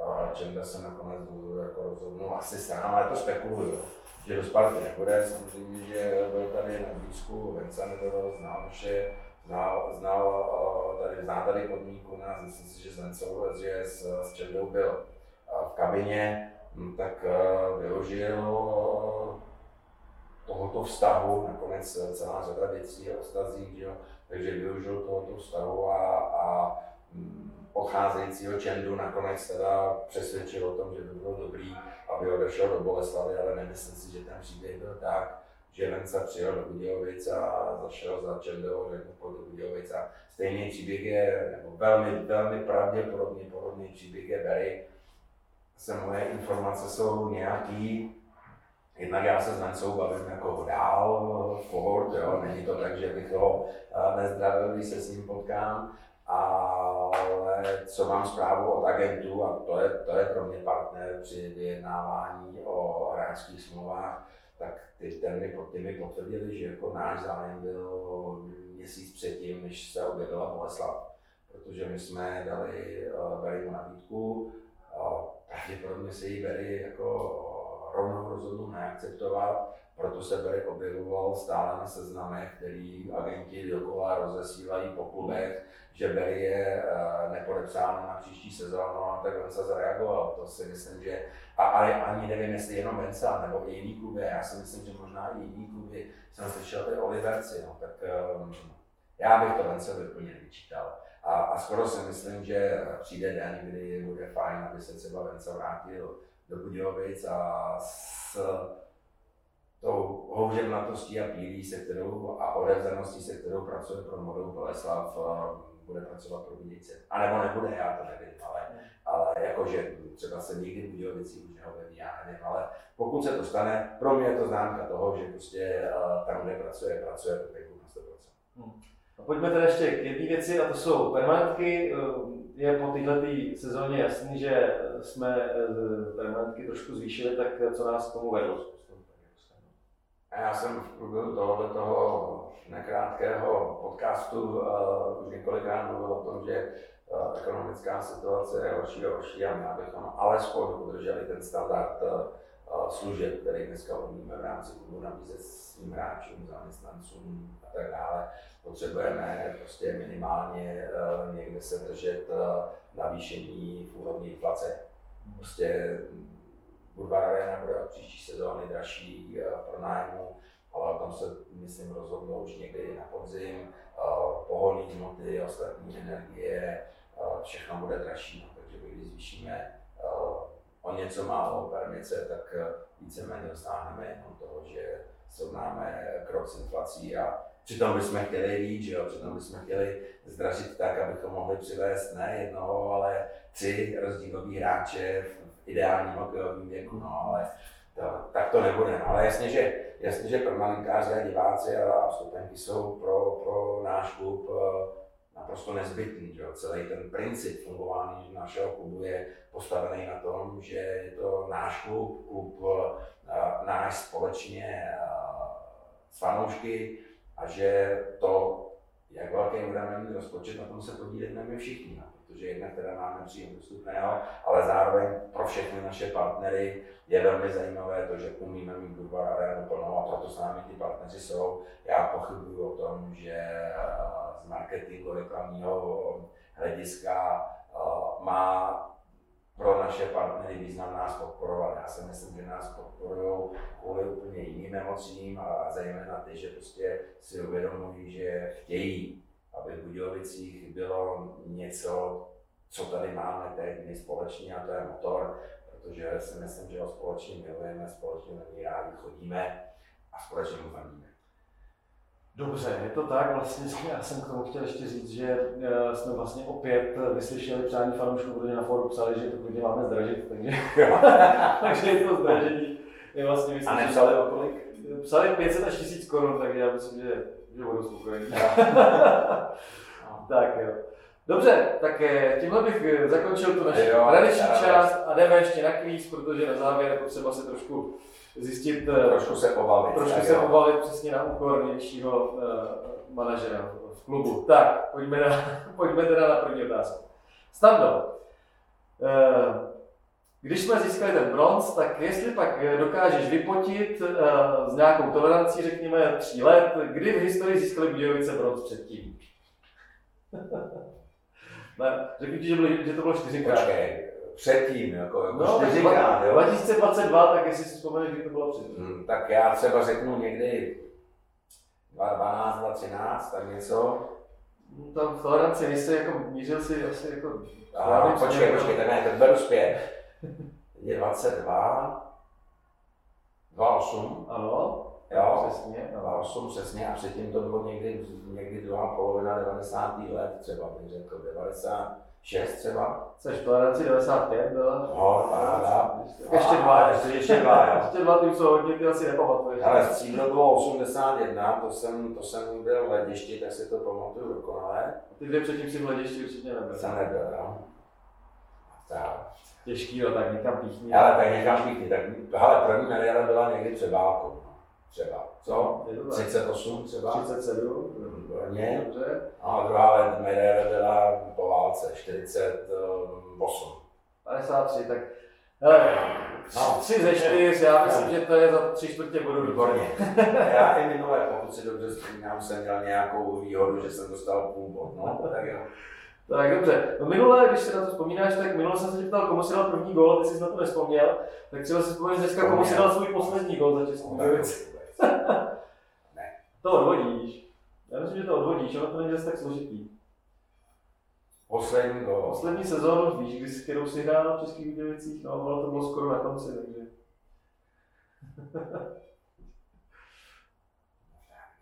Uh, Čenda se nakonec jako rozhodnul asi sám, ale to spekuluju, že do Sparty nebude. Samozřejmě, že byl tady na blízku Venca Nedoro, znal naše znal, znal tady, zná tady podmínku nás, myslím si, že s Lencou, že s, s Čendou byl v kabině, hm, tak využil tohoto vztahu, nakonec celá řada věcí a ostazí, jo, takže využil tohoto vztahu a, a hm, odcházejícího Čendu nakonec teda přesvědčil o tom, že by bylo dobrý, aby odešel do Boleslavy, ale nemyslím si, že ten příběh byl tak, že Lenca přijel do Budějovic a zašel za Čendou, řekl do Budějovic a stejný příběh je, nebo velmi, velmi pravděpodobně podobný příběh je Berry. Se moje informace jsou nějaký, Jednak já se s Lencou bavím jako dál, pohod, jo, není to tak, že bych ho eh, nezdravil, když se s ním potkám, ale co mám zprávu od agentů, a to je, to je pro mě partner při vyjednávání o hráčských smlouvách, tak ty, ten mi, ty mi potvrdili, že jako náš zájem byl měsíc předtím, než se objevila Boleslav. Protože my jsme dali uh, Berimu nabídku, uh, pravděpodobně se jí Berry jako rovnou rozhodl neakceptovat, proto se Berry objevoval stále na seznamech, který agenti dokola rozesílají po klubech, že Berry je uh, nepodepsáno na příští sezónu, a tak se zareagoval. To si myslím, že a, ale ani nevím, jestli jenom Venca nebo i jiný kluby, já si myslím, že možná i jiný kluby, jsem slyšel i Oliverci, no, tak um, já bych to Vence úplně vyčítal. A, a skoro si myslím, že přijde den, kdy bude fajn, aby se třeba Vence vrátil do Budějovic a s tou houževnatostí a pílí, se kterou a odevzaností, se kterou pracuje pro model Boleslav, um, bude pracovat pro Budějce. A nebo nebude, já to nevím, ale, ale jakože třeba se nikdy Budějovici už neobjeví, já nevím, ale pokud se to stane, pro mě je to známka toho, že prostě uh, tam, kde pracuje, pracuje pro na 100%. Hmm. A pojďme tedy ještě k jedné věci, a to jsou permanentky. Je po této sezóně jasný, že jsme eh, permanentky trošku zvýšili, tak co nás k tomu vedlo? Já jsem v průběhu tohoto toho nekrátkého podcastu uh, několikrát mluvil o tom, že uh, ekonomická situace je horší a horší a my abychom alespoň udrželi ten standard uh, služeb, který dneska umíme v rámci klubu nabízet svým hráčům, zaměstnancům a tak dále. Potřebujeme prostě minimálně uh, někde se držet uh, navýšení v úrovni inflace. Prostě Budvar Arena bude od příští sezóny dražší pro nájmu, ale o tom se, myslím, rozhodnou už někdy na podzim. Pohodlí hmoty, ostatní energie, všechno bude dražší, takže když zvýšíme o něco málo permice, tak víceméně dostáhneme jenom toho, že srovnáme krok s inflací a přitom bychom chtěli víc, že jo? přitom bychom chtěli zdražit tak, abychom mohli přivést ne jednoho, ale tři rozdílový hráče ideálním hokejovým věku, no ale to, tak to nebude. No, ale jasně, že, jasně, že permanentkáři a diváci a vstupenky jsou pro, pro náš klub eh, naprosto nezbytný. Že? Celý ten princip fungování našeho klubu je postavený na tom, že je to náš klub, klub eh, náš společně eh, s fanoušky a že to, jak velký budeme mít rozpočet, na tom se podílíme my všichni. No protože jednak teda máme příjem dostupného, ale zároveň pro všechny naše partnery je velmi zajímavé to, že umíme mít Budvar arénu plnou a proto s námi ty partneři jsou. Já pochybuju o tom, že eh, z marketingu reklamního hlediska eh, má pro naše partnery význam nás podporovat. Já si myslím, že nás podporují kvůli úplně jiným emocím a zejména ty, že prostě si uvědomují, že chtějí aby v Budějovicích bylo něco, co tady máme teď my společně a to je motor, protože si myslím, že ho společně milujeme, společně na něj rádi chodíme a společně mu fandíme. Dobře, je to tak. Vlastně (laughs) já jsem k tomu chtěl ještě říct, že eh, jsme vlastně opět vyslyšeli přání fanoušků, protože na foru psali, že to klidně máme zdražit, takže, (laughs) takže je to zdražení. Je vlastně a nepsali o kolik? Psali 500 až 1000 korun, takže já myslím, že že budu spokojený. (laughs) tak jo. Dobře, tak eh, tímhle bych eh, zakončil tu naši tradiční část a jdeme ještě na kvíz, protože na závěr je potřeba se trošku zjistit, eh, trošku se pobavit. Trošku se pobavit přesně na úkor nejvyššího uh, manažera v klubu. Tak, pojďme, na, (laughs) pojďme teda na první otázku. Stando, uh, když jsme získali ten bronz, tak jestli pak dokážeš vypotit uh, s nějakou tolerancí, řekněme, tří let, kdy v historii získali Budějovice bronz předtím? (laughs) ne, řekni ti, že, byli, že to bylo čtyřikrát. Počkej, předtím, jako, jako No, tak čtyřikrát, jo? 2022, tak jestli si vzpomeneš, kdy to bylo předtím. Hmm, tak já třeba řeknu někdy 2012, 2013, tak něco. No, Tam v toleranci nejsi jako mířil si asi jako... A Já vím, počkej, počkej, tak ne, tak beru zpět. Je 22, 28, Ano, jo, přesně. No. 28 přesně a předtím to bylo někdy, někdy druhá polovina 90. let třeba, bych řekl, 96 třeba. Což v toleranci 95 byla. No, paráda. Ještě dva. Ještě, ještě dva, jo. Ještě dva, ty jsou hodně, ty asi nepamatuješ. Ale stříbro bylo 81, to jsem, to jsem byl v hledišti, tak si to pamatuju dokonale. Ty dvě předtím si v hledišti určitě nebyl. Jsem nebyl, jo. Tak. Těžký, no tak někam píchni. Ale tak někam píkni, tak hele, první medaile byla někdy před válkou. no. Třeba. Co? Je to tak. 38 třeba. 37. Výborně. Dobře. A druhá medaile byla po válce, 48. 53, tak hele, No. tři ze čtyř, já myslím, že to je za tři čtvrtě bodu. Výborně. Já i minule, pokud si dobře vzpomínám, jsem měl nějakou výhodu, že jsem dostal půl bod. No, tak jo. Tak dobře. No minule, když si na to vzpomínáš, tak minule jsem se tě ptal, komu si dal první gól, ty jsi na to nespomněl. Tak třeba si vzpomeneš dneska, komu si dal svůj poslední gól za Českou No, vůbec. (laughs) To odvodíš. Já myslím, že to odvodíš, ono to není zase tak složitý. Poslední gol. Poslední sezónu, víš, kdy, s kterou si hrál v Českých Budějovicích, no, ono to bylo skoro na konci, takže. (laughs)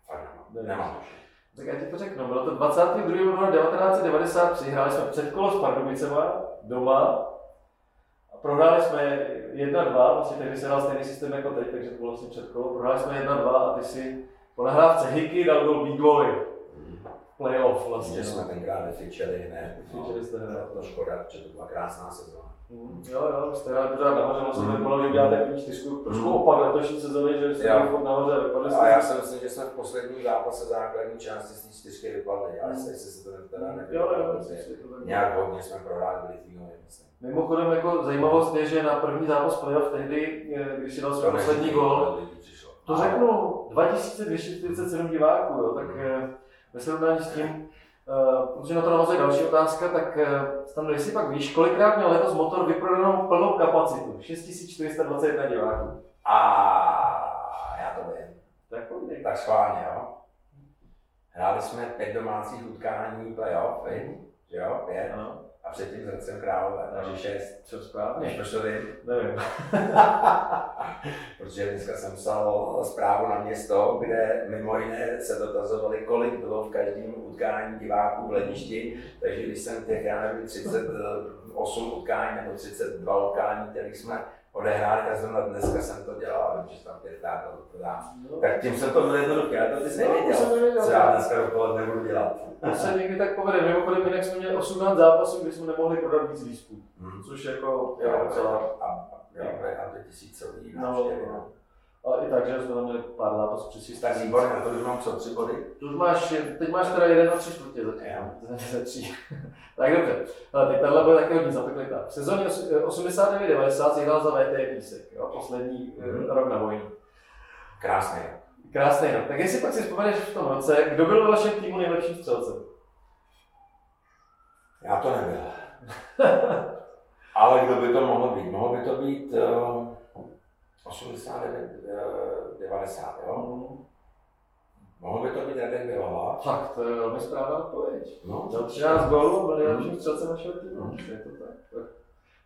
Fakt nemám. Tak já ti to řeknu, bylo to 22. února 1993, hráli jsme předkolo s Pardubicema doma a prohráli jsme 1-2, vlastně tehdy se hrál stejný systém jako teď, takže to bylo vlastně předkolo, prohráli jsme 1-2 a ty si po nahrávce Hiky dal gol Bígovi, playoff vlastně. Že jsme No. tenkrát vyfičeli hned. Vyfičeli jste hned. To škoda, že to byla krásná sezóna. Mm, Jo, jo, jste hráli pořád nahoře, vlastně Mm. že uděláte první čtyřku, trošku Mm. opak letošní sezóny, že jste Jo. byli furt nahoře, vypadali A já si myslím, že jsme v posledním zápase základní části z té čtyřky vypadli, ale jestli se to teda Jo, nevypadlo, jo, tak. nějak hodně jsme prohráli v Litvínově, myslím. Mimochodem, jako zajímavost je, že na první zápas playoff tehdy, eh, když si dal svůj poslední gol. To řeknu 2247 diváků, jo, tak eh, ve srovnání s tím, eh, protože na to navazuje další otázka, tak eh, tam jestli pak víš, kolikrát měl letos motor vyprodanou plnou kapacitu, 6421 diváků. A já to vím. Tak kolik? Tak schválně, jo. Hráli jsme pět domácích utkání playoff, že jo, pět. Ano, A předtím s Hradcem Králové, takže Ano. šest. co správně? to vím? Nevím. (laughs) Protože dneska jsem psal zprávu na město, kde mimo jiné se dotazovali, kolik bylo v každém utkání diváků v hledišti. Takže když jsem těch, já nevím, 38 utkání nebo 32 utkání, které jsme odehráli, tak zrovna dneska jsem to dělal, a vím, že tam pětkrát to dodám. No, Tak tím jsem to byl jednoduché, já to ty jsi No, nevěděl, co já dneska dopoledne budu dělat. to se někdy tak povede. Mimochodem, jinak jsme měli 18 zápasů, kdy jsme nemohli prodat víc lístků. Hmm. Což jako je Jo, docela a, a, jo, bude tam to tisícový No, návštěvy. no. No. Ale i tak, že jsme tam měli pár zápasů přes 6 Tak výborně, na to už mám co, tři body? Už máš, teď máš teda jeden a tři čtvrtě. (laughs) Ze tří. tak dobře. Ale teď tenhle byl taky hodně zapeklitá. V sezóně os- 89-90 si hrál za VT Písek, jo, poslední Mhm. mm. rok na vojnu. Krásný. Krásný rok. Tak jestli pak si vzpomeneš v tom roce, kdo byl ve vašem týmu nejlepším střelcem? Já to nebyl. (laughs) Ale kdo by to mohl být? Mohl by to být uh, 89, uh, 90, jo? Mm. Mohl by to být Radek? Fakt, to je velmi správná odpověď. No, Měl 13 gólů, byl nejlepším střelcem vašeho týmu. Mhm. Je to tak. tak.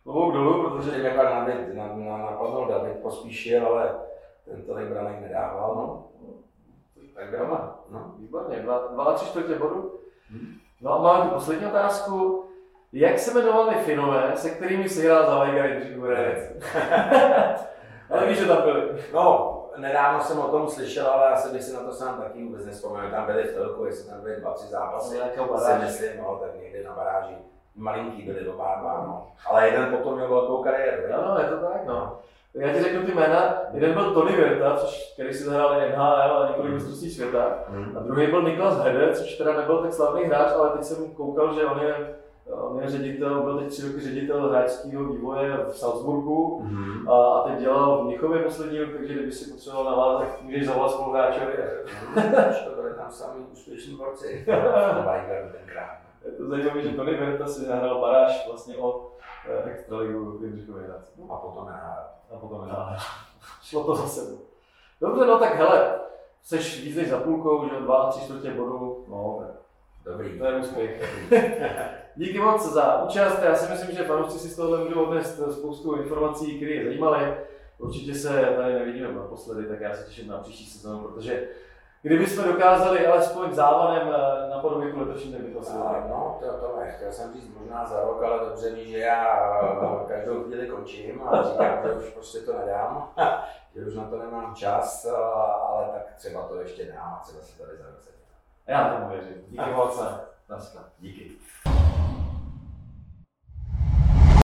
Klobouk dolů, protože pak David, na, na, napadl David Pospíšil, ale ten tolik branek nedával, no. Tak Bělohlav, no. Výborně, dva, dva a tři čtvrtě bodu. Hmm. No a máme tu poslední otázku. Jak se jmenovali Finové, se kterými si hrál za Jindřich Hurec? (laughs) Ale víš, že tam byli. No, nedávno jsem o tom slyšel, ale asi bych si na to sám taky vůbec nespomněl. Tam byly v chvilku, jestli tam byly dva, tři zápasy. Nějakého si myslím, no, tak někdy na baráži. Malinký byli oba dva, no. Ale jeden potom měl velkou kariéru. No, no, je to tak, no. Já ti řeknu ty jména. Jeden byl Tony Verta, což, který si zahrál NHL a několik mistrovství světa. Hmm. A druhý byl Niklas Hede, což teda nebyl tak slavný hráč, ale teď jsem koukal, že on je, on je ředitel, byl teď tři roky ředitel hráčského vývoje v Salzburgu. Hmm. A, a teď dělal v Mnichově poslední rok, takže kdyby si potřeboval navázat, tak můžeš zavolat spoluhráčovi. Už (laughs) to byli tam sami úspěšní borci. (laughs) Je to zajímavé, že Tony Verta si nahrál baráž vlastně o eh, extraligu Jindřichové Hradci. A potom nehrál. A potom nedále. (laughs) Šlo to za sebou. Dobře, no tak hele, seš víc než za půlkou, že dva, tři čtvrtě bodu, no, tak Dobrý. to je úspěch. Díky moc za účast, já si myslím, že fanoušci si z tohohle můžou odnést spoustu informací, které je zajímaly. Určitě se tady nevidíme naposledy, tak já se těším na příští sezónu, protože kdybychom dokázali alespoň závanem eh, napodobit tu letošní, tak by to asi no, to, to ne, chtěl jsem říct možná za rok, ale dobře ví, že já eh, každou chvíli končím a říkám, že už prostě to nedám, (laughs) že už na to nemám čas, eh, ale tak třeba to ještě dám a třeba se tady za rok. Já tomu věřím. Díky moc. Naschle. Díky.